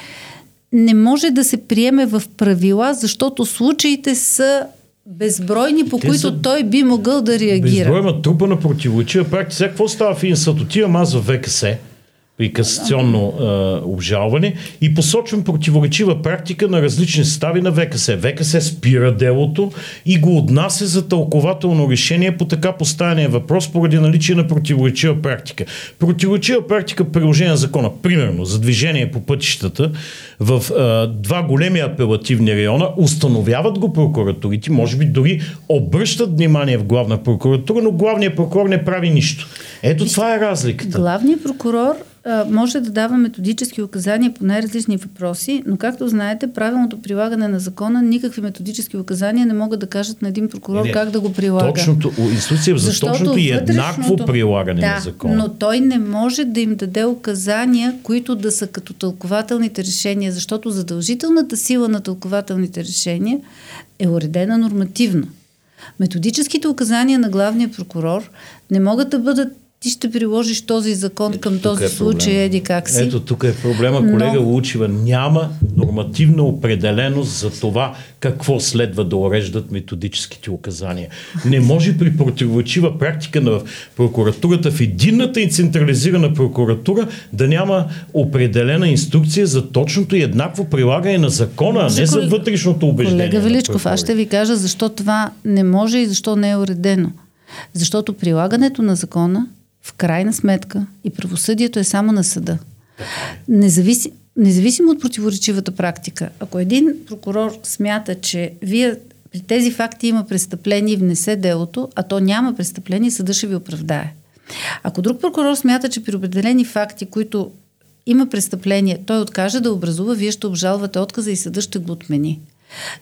не може да се приеме в правила, защото случаите са безбройни, по Те които са... той би могъл да реагира. Безбройна трупа на противоречива практика. Сега какво става в един съд? Отивам аз в ВКС, при касационно а, обжалване и посочвам противоречива практика на различни състави на ВКС. ВКС спира делото и го отнася за тълкователно решение по така поставения въпрос поради наличие на противоречива практика. Противоречива практика приложение на закона, примерно за движение по пътищата в а, два големи апелативни района, установяват го прокуратурите, може би дори обръщат внимание в главна прокуратура, но главният прокурор не прави нищо. Ето това е разликата. Главният прокурор може да дава методически указания по най-различни въпроси, но както знаете, правилното прилагане на закона, никакви методически указания не могат да кажат на един прокурор не, как да го прилага. Точното, инструкция за точното и еднакво прилагане да, на закона. но той не може да им даде указания, които да са като тълкователните решения, защото задължителната сила на тълкователните решения е уредена нормативно. Методическите указания на главния прокурор не могат да бъдат ти ще приложиш този закон Ето, към този е случай, еди как си. Ето тук е проблема, колега Но... Лучева. Няма нормативна определеност за това какво следва да уреждат методическите указания. Не може при противоречива практика на прокуратурата в единната и централизирана прокуратура да няма определена инструкция за точното и еднакво прилагане на закона, а не за вътрешното убеждение. Колега Величков, аз ще ви кажа защо това не може и защо не е уредено. Защото прилагането на закона в крайна сметка и правосъдието е само на съда. Независи, независимо от противоречивата практика, ако един прокурор смята, че вие при тези факти има престъпление и внесе делото, а то няма престъпление, съда ще ви оправдае. Ако друг прокурор смята, че при определени факти, които има престъпление, той откаже да образува, вие ще обжалвате отказа и съда ще го отмени.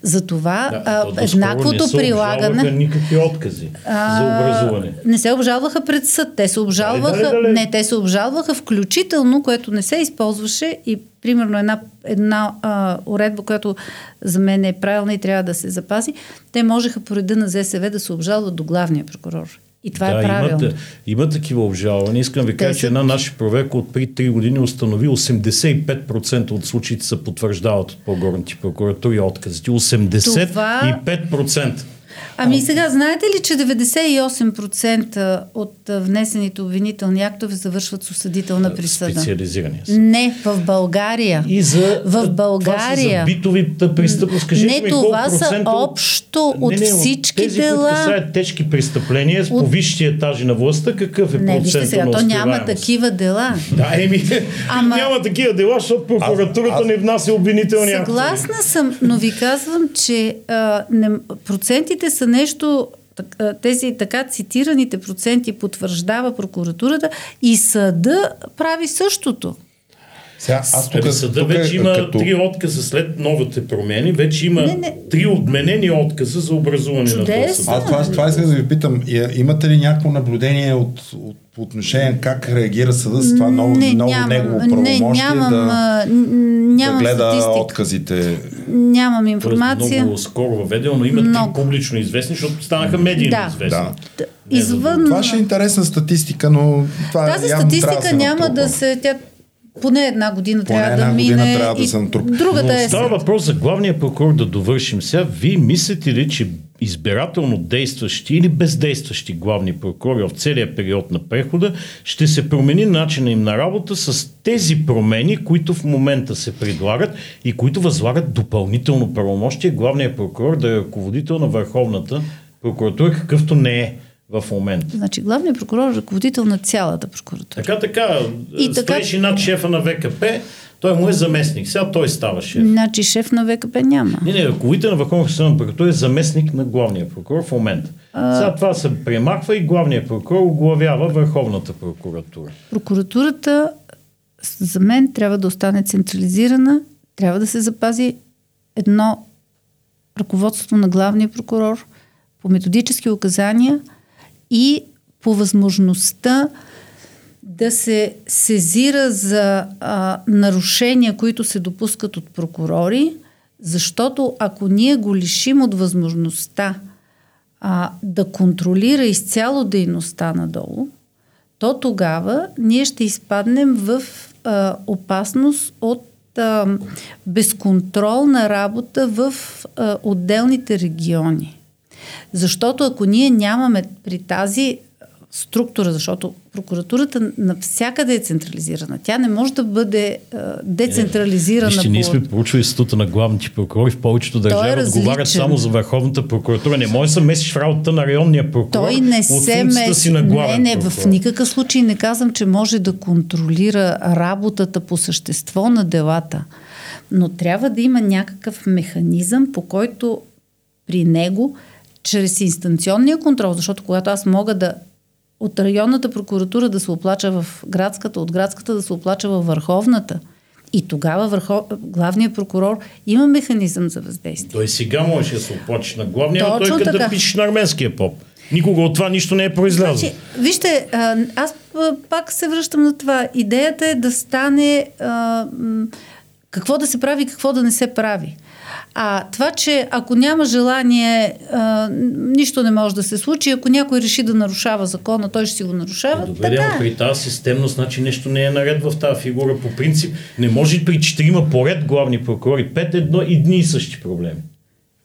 Затова да, а, еднаквото не прилагане. никакви откази а, за образуване. Не се обжалваха пред съд. Те се обжалваха. Дали, дали, дали. Не, те се обжалваха включително, което не се използваше и примерно една, една а, уредба, която за мен е правилна и трябва да се запази, те можеха по реда на ЗСВ да се обжалват до главния прокурор. И това да, е правилно. Има, има такива обжалвания. Искам ви кажа, че една наша проверка от преди 3 години установи 85% от случаите се потвърждават от по-горните прокуратури отказите. 85%. Това... Ами сега, знаете ли, че 98% от внесените обвинителни актове завършват с осъдителна присъда? Специализирани са. Не, в България. И за, в България. Това за битовите престъпност. не, ми, това са общо от не, не, всички тези, дела. Тези, които тежки престъпления от... по висши етажи на властта, какъв е Не, вижте сега, то няма такива дела. Да, еми, Ама... няма такива дела, защото прокуратурата не внася обвинителни актове. Съгласна съм, но ви казвам, че а, не, процентите са нещо, тези така цитираните проценти потвърждава прокуратурата и съда прави същото. Сега, аз тук, съда тук, вече има като... три отказа след новите промени, вече има не, не. три отменени отказа за образуване Чудесно. на този съд. Аз това, това искам да ви питам. Имате ли някакво наблюдение от, от по отношение как реагира съда с това ново, не, ново нямам, негово правомощие не, нямам, да, нямам да гледа статистика. отказите? Нямам информация. Тоест много скоро въведено, но има много. публично известни, защото станаха медийно да. известни. Да. Извън... Това ще е интересна статистика, но това Тази статистика да няма да се... Тя поне една година поне трябва една да мине. Година трябва да съм труп. Другата Но е. Става въпрос за главния прокурор да довършим. Сега, вие мислите ли, че избирателно действащи или бездействащи главни прокурори в целия период на прехода, ще се промени начина им на работа с тези промени, които в момента се предлагат и които възлагат допълнително правомощие главния прокурор да е ръководител на Върховната прокуратура, какъвто не е в момента. Значи главният прокурор е ръководител на цялата прокуратура. Така, така. И стоиш така... над шефа на ВКП, той му е заместник. Сега той става шеф. Значи шеф на ВКП няма. Не, не, ръководител на Върховната съдна прокуратура е заместник на главния прокурор в момента. А... Сега това се премахва и главният прокурор оглавява Върховната прокуратура. Прокуратурата за мен трябва да остане централизирана, трябва да се запази едно ръководство на главния прокурор по методически указания – и по възможността да се сезира за а, нарушения, които се допускат от прокурори, защото ако ние го лишим от възможността а, да контролира изцяло дейността надолу, то тогава ние ще изпаднем в а, опасност от а, безконтролна работа в а, отделните региони. Защото ако ние нямаме при тази структура, защото прокуратурата навсякъде е централизирана. Тя не може да бъде а, децентрализирана. Вижте, ние сме проучвали статута на главните прокурори в повечето е държави отговарят само за Върховната прокуратура. Не може да се месиш в работата на районния прокурор. Той не се меси. на не, не, прокурор. в никакъв случай не казвам, че може да контролира работата по същество на делата. Но трябва да има някакъв механизъм, по който при него чрез инстанционния контрол, защото когато аз мога да от районната прокуратура да се оплача в градската, от градската да се оплача във върховната. И тогава върхов... главният прокурор има механизъм за въздействие. Той сега може да се оплачеш на главния, но той като да пишеш на арменския поп. Никога от това нищо не е произлязло. Значи, вижте, аз пак се връщам на това. Идеята е да стане а, какво да се прави, какво да не се прави. А това, че ако няма желание, а, нищо не може да се случи. Ако някой реши да нарушава закона, той ще си го нарушава. Е, добре, така. при тази системност, значи нещо не е наред в тази фигура. По принцип, не може при четирима поред главни прокурори, пет едно и дни и същи проблеми.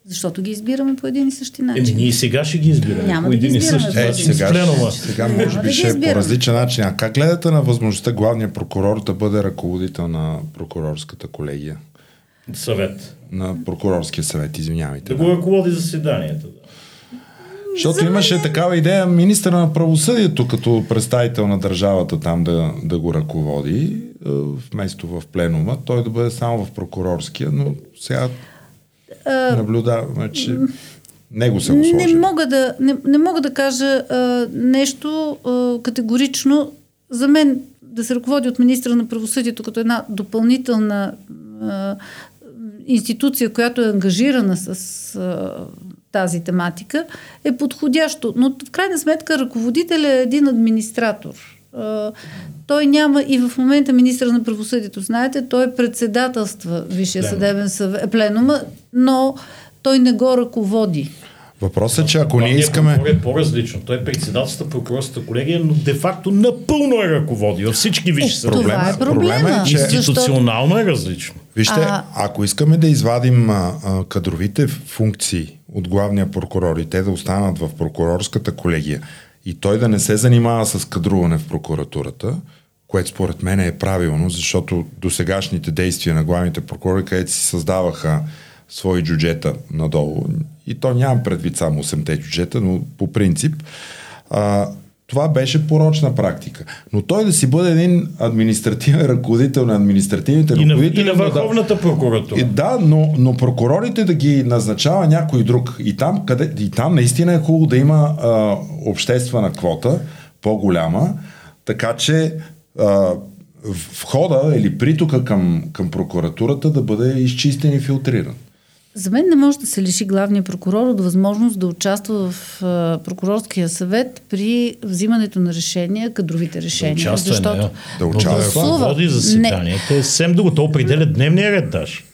Защото ги избираме по един и същи начин. Еми, ние сега ще ги избираме. Няма по един да и същи е, сега, сега може би да ще е по различен начин. А как гледате на възможността главният прокурор да бъде ръководител на прокурорската колегия? Съвет. На прокурорския съвет, извинявайте. Да, да. го ръководи заседанието. Да. Защото За имаше мен... такава идея министра на правосъдието като представител на държавата там да, да го ръководи, е, вместо в пленума, той да бъде само в прокурорския, но сега а... наблюдаваме, че него се го Не мога да, не, не мога да кажа а, нещо а, категорично. За мен да се ръководи от министра на правосъдието като една допълнителна а, институция, която е ангажирана с а, тази тематика, е подходящо. Но в крайна сметка ръководител е един администратор. А, той няма и в момента министра на правосъдието, знаете, той председателства Висшия съдебен съвет, пленума, но той не го ръководи. Въпросът е, че ако ние искаме... Е по-различно. Той е председателството прокурорската колегия, но де-факто напълно е ръководи във всички висши съдебни. Е, това е проблема. е, че... Институционално е различно. Вижте, а... ако искаме да извадим а, а, кадровите функции от главния прокурор и те да останат в прокурорската колегия и той да не се занимава с кадруване в прокуратурата, което според мен е правилно, защото досегашните действия на главните прокурори, където си създаваха свои джуджета надолу, и то нямам предвид само 8-те джуджета, но по принцип, а, това беше порочна практика. Но той да си бъде един административен ръководител на административните и ръководители. И на Върховната прокуратура. И, да, но, но прокурорите да ги назначава някой друг. И там, къде, и там наистина е хубаво да има а, обществена квота, по-голяма, така че а, входа или притока към, към прокуратурата да бъде изчистен и филтриран. За мен не може да се лиши главния прокурор от възможност да участва в прокурорския съвет при взимането на решения, кадровите решения. Да участва, защото... не, да участва. Да води заседанията. Е съвсем да го то определя дневния ред даже.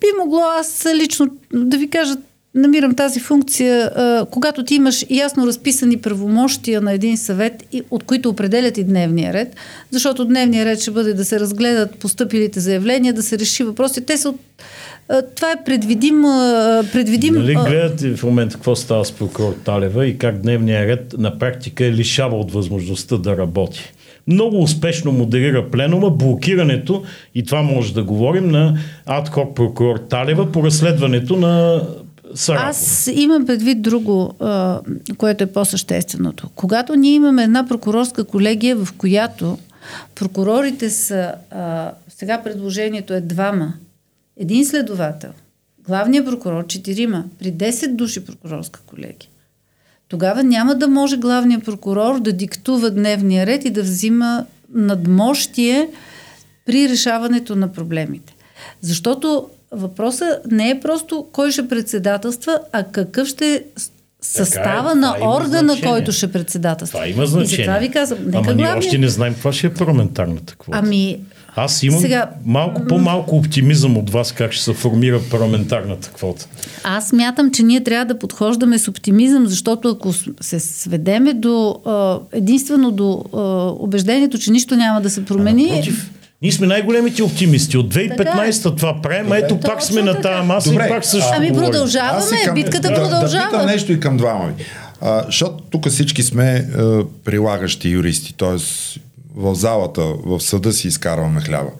Би могло аз лично да ви кажа намирам тази функция, а, когато ти имаш ясно разписани правомощия на един съвет, и, от които определят и дневния ред, защото дневния ред ще бъде да се разгледат поступилите заявления, да се реши въпроси. Те са от това е предвидим. предвидим нали гледате в момента какво става с прокурор Талева и как дневния ред на практика е лишава от възможността да работи? Много успешно модерира пленума блокирането, и това може да говорим, на адхок прокурор Талева по разследването на Сарапова. Аз имам предвид друго, което е по-същественото. Когато ние имаме една прокурорска колегия, в която прокурорите са, сега предложението е двама, един следовател, главният прокурор четирима, при 10 души прокурорска колегия, тогава няма да може главният прокурор да диктува дневния ред и да взима надмощие при решаването на проблемите. Защото въпросът не е просто кой ще председателства, а какъв ще е състава е, на органа, значение. който ще председателства. Това има значение. И това ви казвам. Нека Ама ние още не знаем това ще е парламентарната квота. Ами, аз имам Сега, малко по-малко оптимизъм от вас как ще се формира парламентарната квота. Аз мятам, че ние трябва да подхождаме с оптимизъм, защото ако се сведеме до единствено до убеждението, че нищо няма да се промени. А напротив, ние сме най-големите оптимисти. От 2015 та това правим, ето пак сме на тази маса Добре. и пак също Ами продължаваме, към, битката да, продължава. Да питам нещо и към двама ви. А, защото тук всички сме а, прилагащи юристи, т.е. в залата, в съда си изкарваме хляба.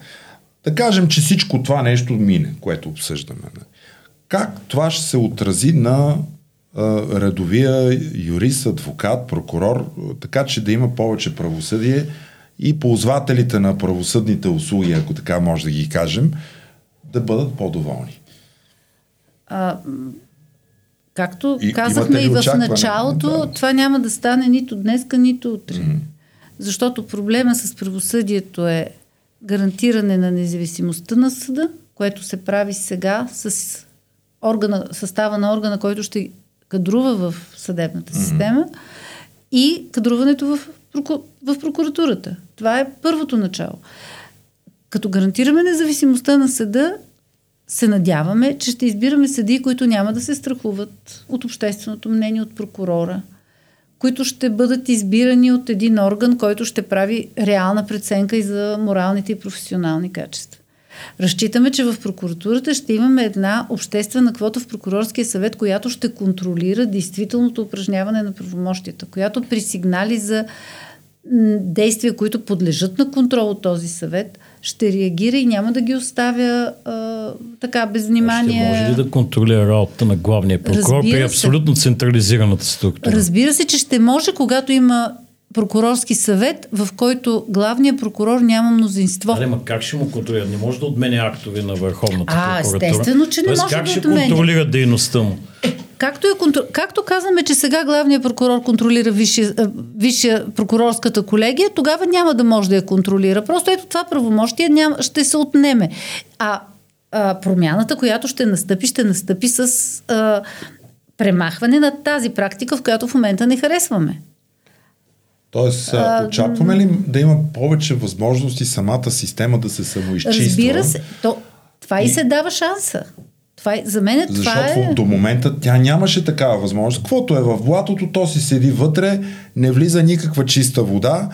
Да кажем, че всичко това нещо мине, което обсъждаме. Как това ще се отрази на а, редовия юрист, адвокат, прокурор, така че да има повече правосъдие и ползвателите на правосъдните услуги, ако така може да ги кажем, да бъдат по-доволни? А, както и, казахме и в началото, да. това няма да стане нито днеска, нито утре. Mm-hmm. Защото проблема с правосъдието е гарантиране на независимостта на съда, което се прави сега с органа, състава на органа, който ще кадрува в съдебната система mm-hmm. и кадруването в, в прокуратурата. Това е първото начало. Като гарантираме независимостта на съда, се надяваме, че ще избираме съдии, които няма да се страхуват от общественото мнение, от прокурора, които ще бъдат избирани от един орган, който ще прави реална преценка и за моралните и професионални качества. Разчитаме, че в прокуратурата ще имаме една обществена квота в прокурорския съвет, която ще контролира действителното упражняване на правомощията, която при сигнали за действия, които подлежат на контрол от този съвет, ще реагира и няма да ги оставя а, така без внимание. Ще може ли да контролира работата на главния прокурор при абсолютно централизираната структура? Разбира се, че ще може, когато има прокурорски съвет, в който главният прокурор няма мнозинство. Але, ма как ще му контролира? Не може да отменя актове на Върховната а, прокуратура. естествено, че не Тоест, може как да ще отменя. контролира дейността му? Е, както, е, контр... както казваме, че сега главният прокурор контролира висшия, висшия прокурорската колегия, тогава няма да може да я контролира. Просто ето това правомощие няма, ще се отнеме. А, а промяната, която ще настъпи, ще настъпи с а, премахване на тази практика, в която в момента не харесваме. Тоест, а, очакваме ли да има повече възможности самата система да се самоизчиства? Разбира се. То, това и, и се дава шанса. Това е, за мен е, това Защото е... до момента тя нямаше такава възможност. Каквото е в блатото, то си седи вътре, не влиза никаква чиста вода,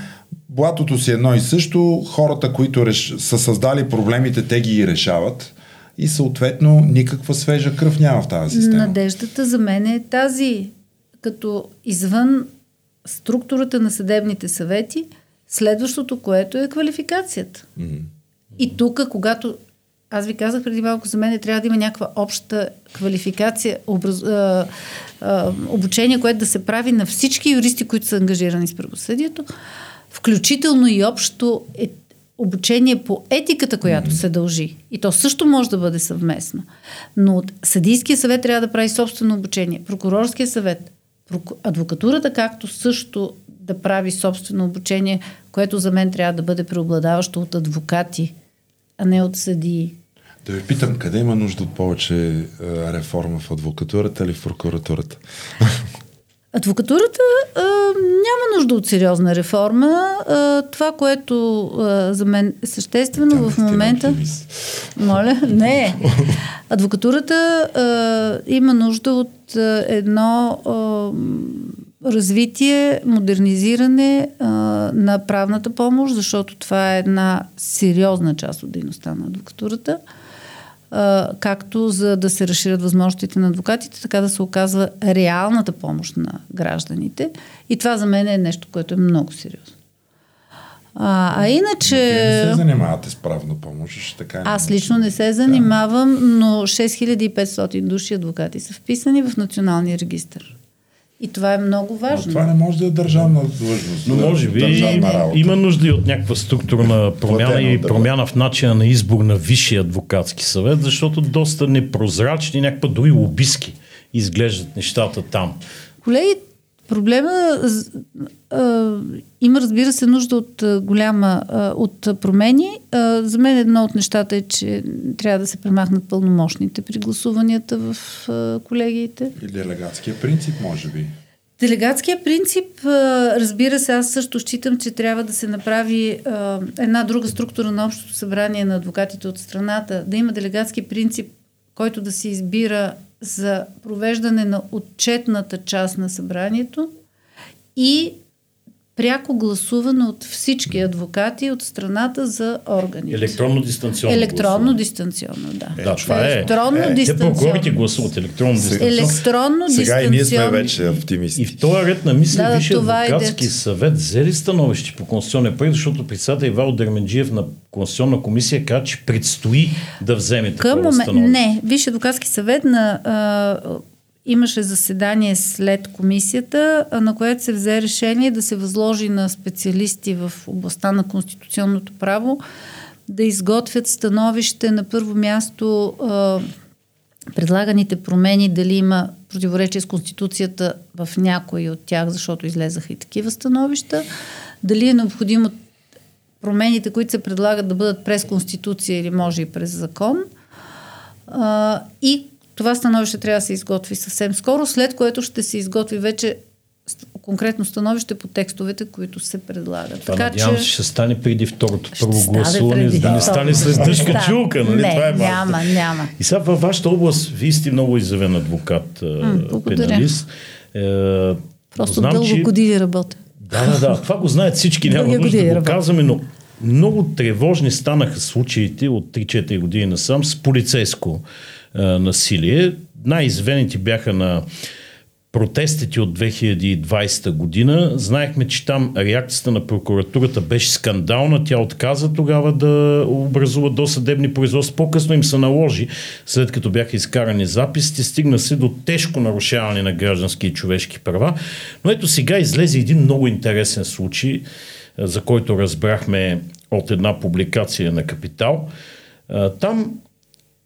блатото си едно и също, хората, които реш... са създали проблемите, те ги решават и съответно никаква свежа кръв няма в тази система. Надеждата за мен е тази, като извън структурата на съдебните съвети, следващото, което е квалификацията. Mm-hmm. И тук, когато аз ви казах преди малко, за мен трябва да има някаква обща квалификация, образ, а, а, обучение, което да се прави на всички юристи, които са ангажирани с правосъдието, включително и общо е, обучение по етиката, която mm-hmm. се дължи. И то също може да бъде съвместно. Но съдийския съвет трябва да прави собствено обучение. Прокурорския съвет, адвокатурата, както също да прави собствено обучение, което за мен трябва да бъде преобладаващо от адвокати, а не от съдии. Да ви питам, къде има нужда от повече реформа в адвокатурата или в прокуратурата? Адвокатурата а, няма нужда от сериозна реформа. А, това, което а, за мен е съществено Там в момента. Моля, не. <laughs> Адвокатурата а, има нужда от а, едно а, развитие, модернизиране а, на правната помощ, защото това е една сериозна част от дейността на адвокатурата както за да се разширят възможностите на адвокатите, така да се оказва реалната помощ на гражданите. И това за мен е нещо, което е много сериозно. А, а иначе... Вие не се занимавате с правна помощ, така е. Аз лично не се занимавам, но 6500 души адвокати са вписани в Националния регистр. И това е много важно. Но това не може да е държавна длъжност. Но може би има нужда и от някаква структурна промяна и промяна в начина на избор на Висшия адвокатски съвет, защото доста непрозрачни, някаква дори лобиски изглеждат нещата там. Колеги, проблема а, има, разбира се, нужда от голяма а, от промени. А, за мен едно от нещата е, че трябва да се премахнат пълномощните при гласуванията в а, колегиите. И делегатския принцип, може би. Делегатския принцип, разбира се, аз също считам, че трябва да се направи една друга структура на Общото събрание на адвокатите от страната, да има делегатски принцип, който да се избира за провеждане на отчетната част на събранието и пряко гласуване от всички адвокати от страната за органите. Електронно дистанционно. Електронно гласуване. дистанционно, да. Е, да, това е. Електронно е, дистанционно. Те прокурорите гласуват електронно дистанционно. Електронно Сега дистанционно. и ние сме вече оптимисти. И в този ред на мисли да, Висше адвокатски е съвет взели становище по конституционния проект, защото председател Ивал Дерменджиев на Конституционна комисия каза, че предстои да вземе такова становище. Не, Висше адвокатски съвет на а, имаше заседание след комисията, на което се взе решение да се възложи на специалисти в областта на конституционното право да изготвят становище на първо място предлаганите промени, дали има противоречие с Конституцията в някои от тях, защото излезаха и такива становища, дали е необходимо промените, които се предлагат да бъдат през Конституция или може и през закон, и това становище трябва да се изготви съвсем скоро, след което ще се изготви вече конкретно становище по текстовете, които се предлагат. Това така, надявам че... ще стане преди второто първо гласуване, за да не стане след дъжка чулка. Нали? Не, Това е няма, няма. И сега във вашата област, вие сте много изявен адвокат, М, пеналист. Е, Просто знам, дълго че... години работя. Да, да, да. Това го знаят всички, няма нужда да го казваме, но много тревожни станаха случаите от 3-4 години насам с полицейско насилие. Най-извените бяха на протестите от 2020 година. Знаехме, че там реакцията на прокуратурата беше скандална. Тя отказа тогава да образува досъдебни производства. По-късно им се наложи, след като бяха изкарани записите, стигна се до тежко нарушаване на граждански и човешки права. Но ето сега излезе един много интересен случай, за който разбрахме от една публикация на Капитал. Там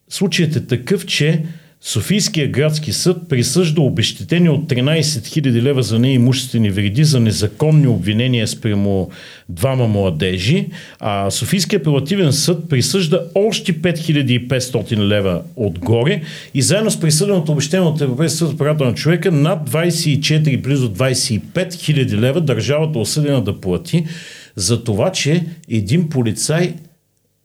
случаят е такъв, че Софийския градски съд присъжда обещетение от 13 000 лева за неимуществени вреди за незаконни обвинения спрямо двама младежи, а Софийския апелативен съд присъжда още 5500 лева отгоре и заедно с присъденото обещение от Европейския съд правата на човека над 24, близо 25 000 лева държавата осъдена да плати за това, че един полицай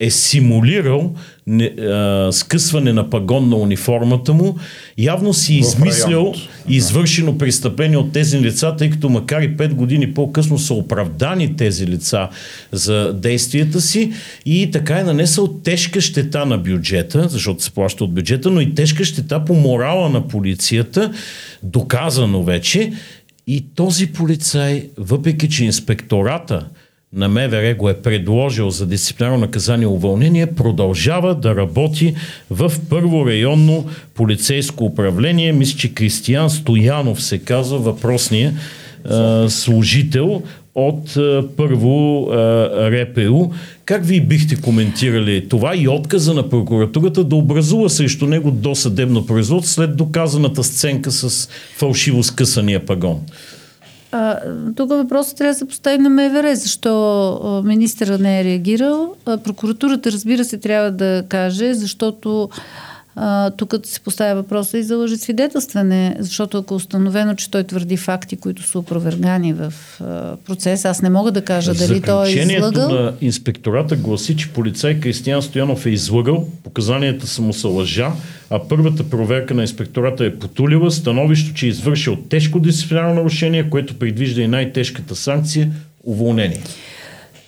е симулирал не, а, скъсване на пагон на униформата му, явно си измислял извършено престъпление от тези лица, тъй като макар и 5 години по-късно са оправдани тези лица за действията си и така е нанесъл тежка щета на бюджета, защото се плаща от бюджета, но и тежка щета по морала на полицията, доказано вече. И този полицай, въпреки че инспектората на МВР го е предложил за дисциплинарно наказание уволнение, продължава да работи в първо районно полицейско управление. Мисля, че Кристиян Стоянов се казва въпросния а, служител от а, първо а, РПУ. Как ви бихте коментирали това и отказа на прокуратурата да образува срещу него досъдебно производство след доказаната сценка с фалшиво скъсания пагон? А, тук въпросът трябва да се постави на МВР. Защо министъра не е реагирал? А, прокуратурата, разбира се, трябва да каже, защото а, тук се поставя въпроса и за лъжесвидетелстване, защото ако е установено, че той твърди факти, които са опровергани в а, процес, аз не мога да кажа дали той е излъгал. на инспектората гласи, че полицай Кристиян Стоянов е излъгал, показанията са му са лъжа, а първата проверка на инспектората е потулила становището, че е извършил тежко дисциплинарно нарушение, което предвижда и най-тежката санкция – уволнение.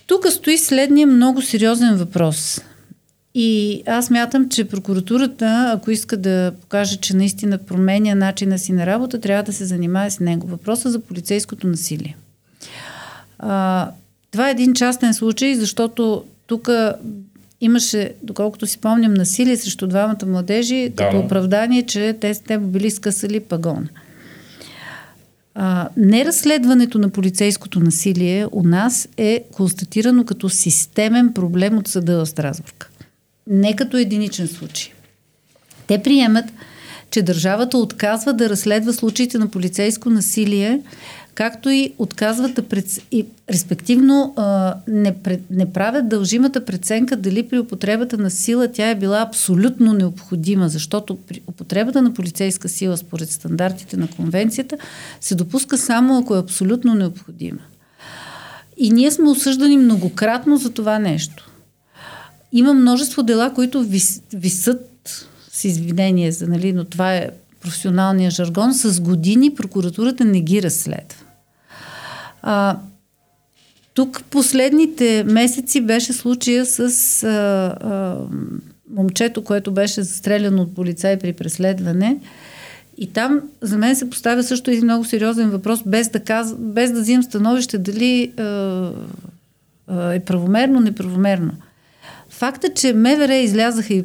Тук стои следния много сериозен въпрос – и аз мятам, че прокуратурата, ако иска да покаже, че наистина променя начина си на работа, трябва да се занимава с него. Въпроса за полицейското насилие. А, това е един частен случай, защото тук имаше, доколкото си помням, насилие срещу двамата младежи, да. като оправдание, че те, те били скъсали пагон. А, неразследването на полицейското насилие у нас е констатирано като системен проблем от съда в Страсбург не като единичен случай. Те приемат, че държавата отказва да разследва случаите на полицейско насилие, както и отказват да пред... и респективно а, не, пред... не правят дължимата преценка дали при употребата на сила тя е била абсолютно необходима, защото при употребата на полицейска сила според стандартите на конвенцията се допуска само ако е абсолютно необходима. И ние сме осъждани многократно за това нещо. Има множество дела, които вис, висат с извинение, за, нали, но това е професионалния жаргон, с години прокуратурата не ги разследва. А, Тук последните месеци беше случая с а, а, момчето, което беше застреляно от полицай при преследване. И там за мен се поставя също един много сериозен въпрос, без да, каз... без да взимам становище дали а, е правомерно, неправомерно. Факта, че МВР излязаха и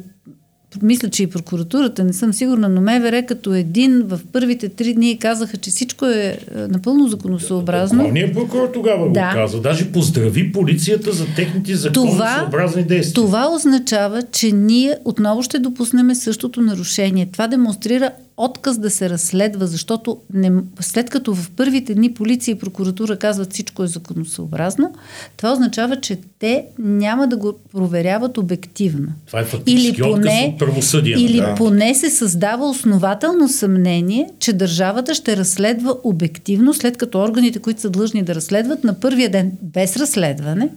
мисля, че и прокуратурата, не съм сигурна, но МВР като един в първите три дни казаха, че всичко е, е напълно законосъобразно. Главният прокурор тогава да. го каза. Даже поздрави полицията за техните законосъобразни действия. Това означава, че ние отново ще допуснем същото нарушение. Това демонстрира отказ да се разследва, защото не, след като в първите дни полиция и прокуратура казват всичко е законосъобразно, това означава, че те няма да го проверяват обективно. Това е или поне, Или да. поне се създава основателно съмнение, че държавата ще разследва обективно, след като органите, които са длъжни да разследват на първия ден без разследване,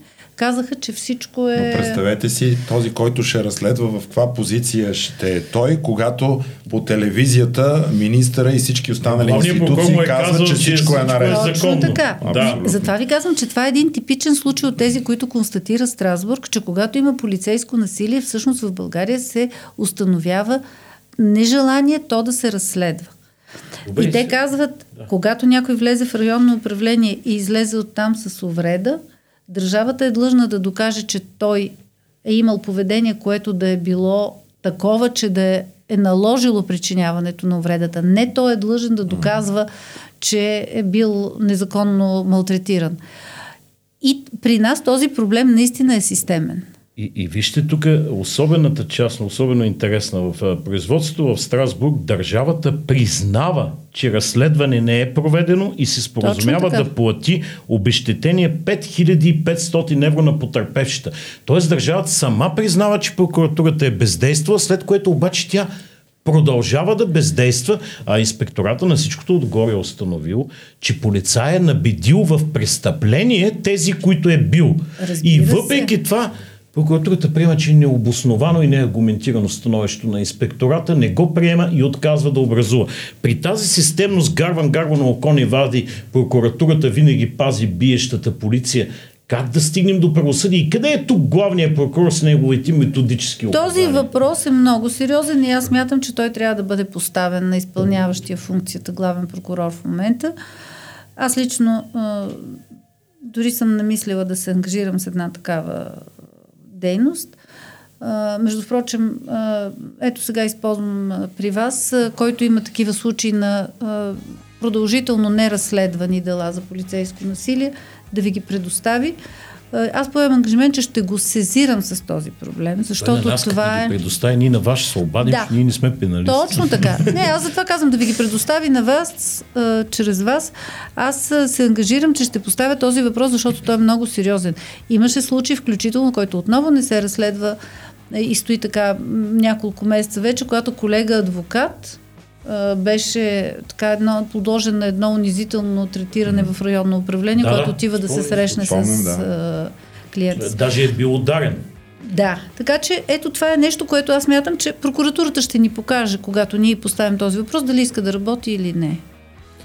казаха, че всичко е... Но представете си, този, който ще разследва в каква позиция ще е той, когато по телевизията министъра и всички останали институции е казват, че всичко е наред. Е Точно така. Да. Затова ви казвам, че това е един типичен случай от тези, които констатира Страсбург, че когато има полицейско насилие, всъщност в България се установява нежелание то да се разследва. Добре, и те казват, да. когато някой влезе в районно управление и излезе оттам с увреда, Държавата е длъжна да докаже, че той е имал поведение, което да е било такова, че да е, е наложило причиняването на увредата. Не той е длъжен да доказва, че е бил незаконно малтретиран. И при нас този проблем наистина е системен. И, и вижте тук особената част, особено интересна в производството в Страсбург, държавата признава, че разследване не е проведено и се споразумява да плати обещетение 5500 евро на потърпевщата. Тоест държавата сама признава, че прокуратурата е бездействала, след което обаче тя продължава да бездейства, а инспектората на всичкото отгоре е установил, че полицай е набедил в престъпление тези, които е бил. Разбира и въпреки се. това Прокуратурата приема, че е необосновано и неаргументирано становището на инспектората, не го приема и отказва да образува. При тази системност гарван гарван на око не вади, прокуратурата винаги пази биещата полиция. Как да стигнем до правосъдие? И къде е тук главният прокурор с неговите методически указания? Този въпрос е много сериозен и аз смятам, че той трябва да бъде поставен на изпълняващия функцията главен прокурор в момента. Аз лично дори съм намислила да се ангажирам с една такава дейност. Между прочим, а, ето сега използвам при вас, който има такива случаи на продължително неразследвани дела за полицейско насилие, да ви ги предостави. Аз поемам ангажимент, че ще го сезирам с този проблем, защото нас, това е... предостави, ние на ще се обадим, да. ние не сме пеналисти. Точно така. <laughs> Не, аз затова казвам да ви ги предостави на вас, а, чрез вас. Аз се ангажирам, че ще поставя този въпрос, защото той е много сериозен. Имаше случай, включително, който отново не се разследва и стои така няколко месеца вече, когато колега адвокат беше така едно, подложен на едно унизително третиране mm. в районно управление, да, когато отива да се срещне спомням, с да. клиент. Даже е бил ударен. Да, така че ето това е нещо, което аз мятам, че прокуратурата ще ни покаже, когато ние поставим този въпрос, дали иска да работи или не.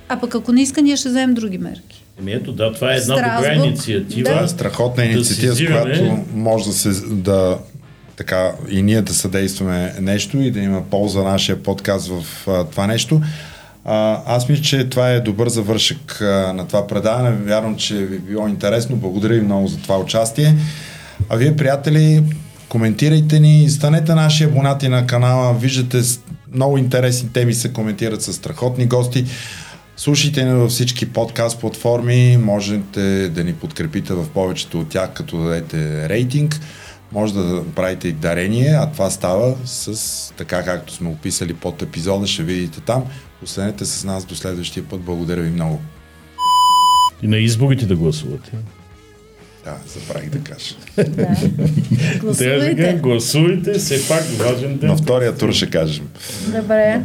А пък ако не иска, ние ще вземем други мерки. Еми ето, да, това е една Страсбург, добра инициатива. Да. Страхотна инициатива, да с която може да се да така и ние да съдействаме нещо и да има полза нашия подкаст в а, това нещо. А, аз мисля, че това е добър завършък а, на това предаване. Вярвам, че ви било интересно. Благодаря ви много за това участие. А вие, приятели, коментирайте ни, станете наши абонати на канала, виждате много интересни теми се коментират с страхотни гости. Слушайте ни във всички подкаст платформи, можете да ни подкрепите в повечето от тях, като дадете рейтинг. Може да правите и дарение, а това става с така както сме описали под епизода, ще видите там. Останете с нас до следващия път. Благодаря ви много. И на изборите да гласувате. Да, забравих да кажа. Да. Гласувайте. гласувайте, все пак важен ден. На втория тур ще кажем. Добре.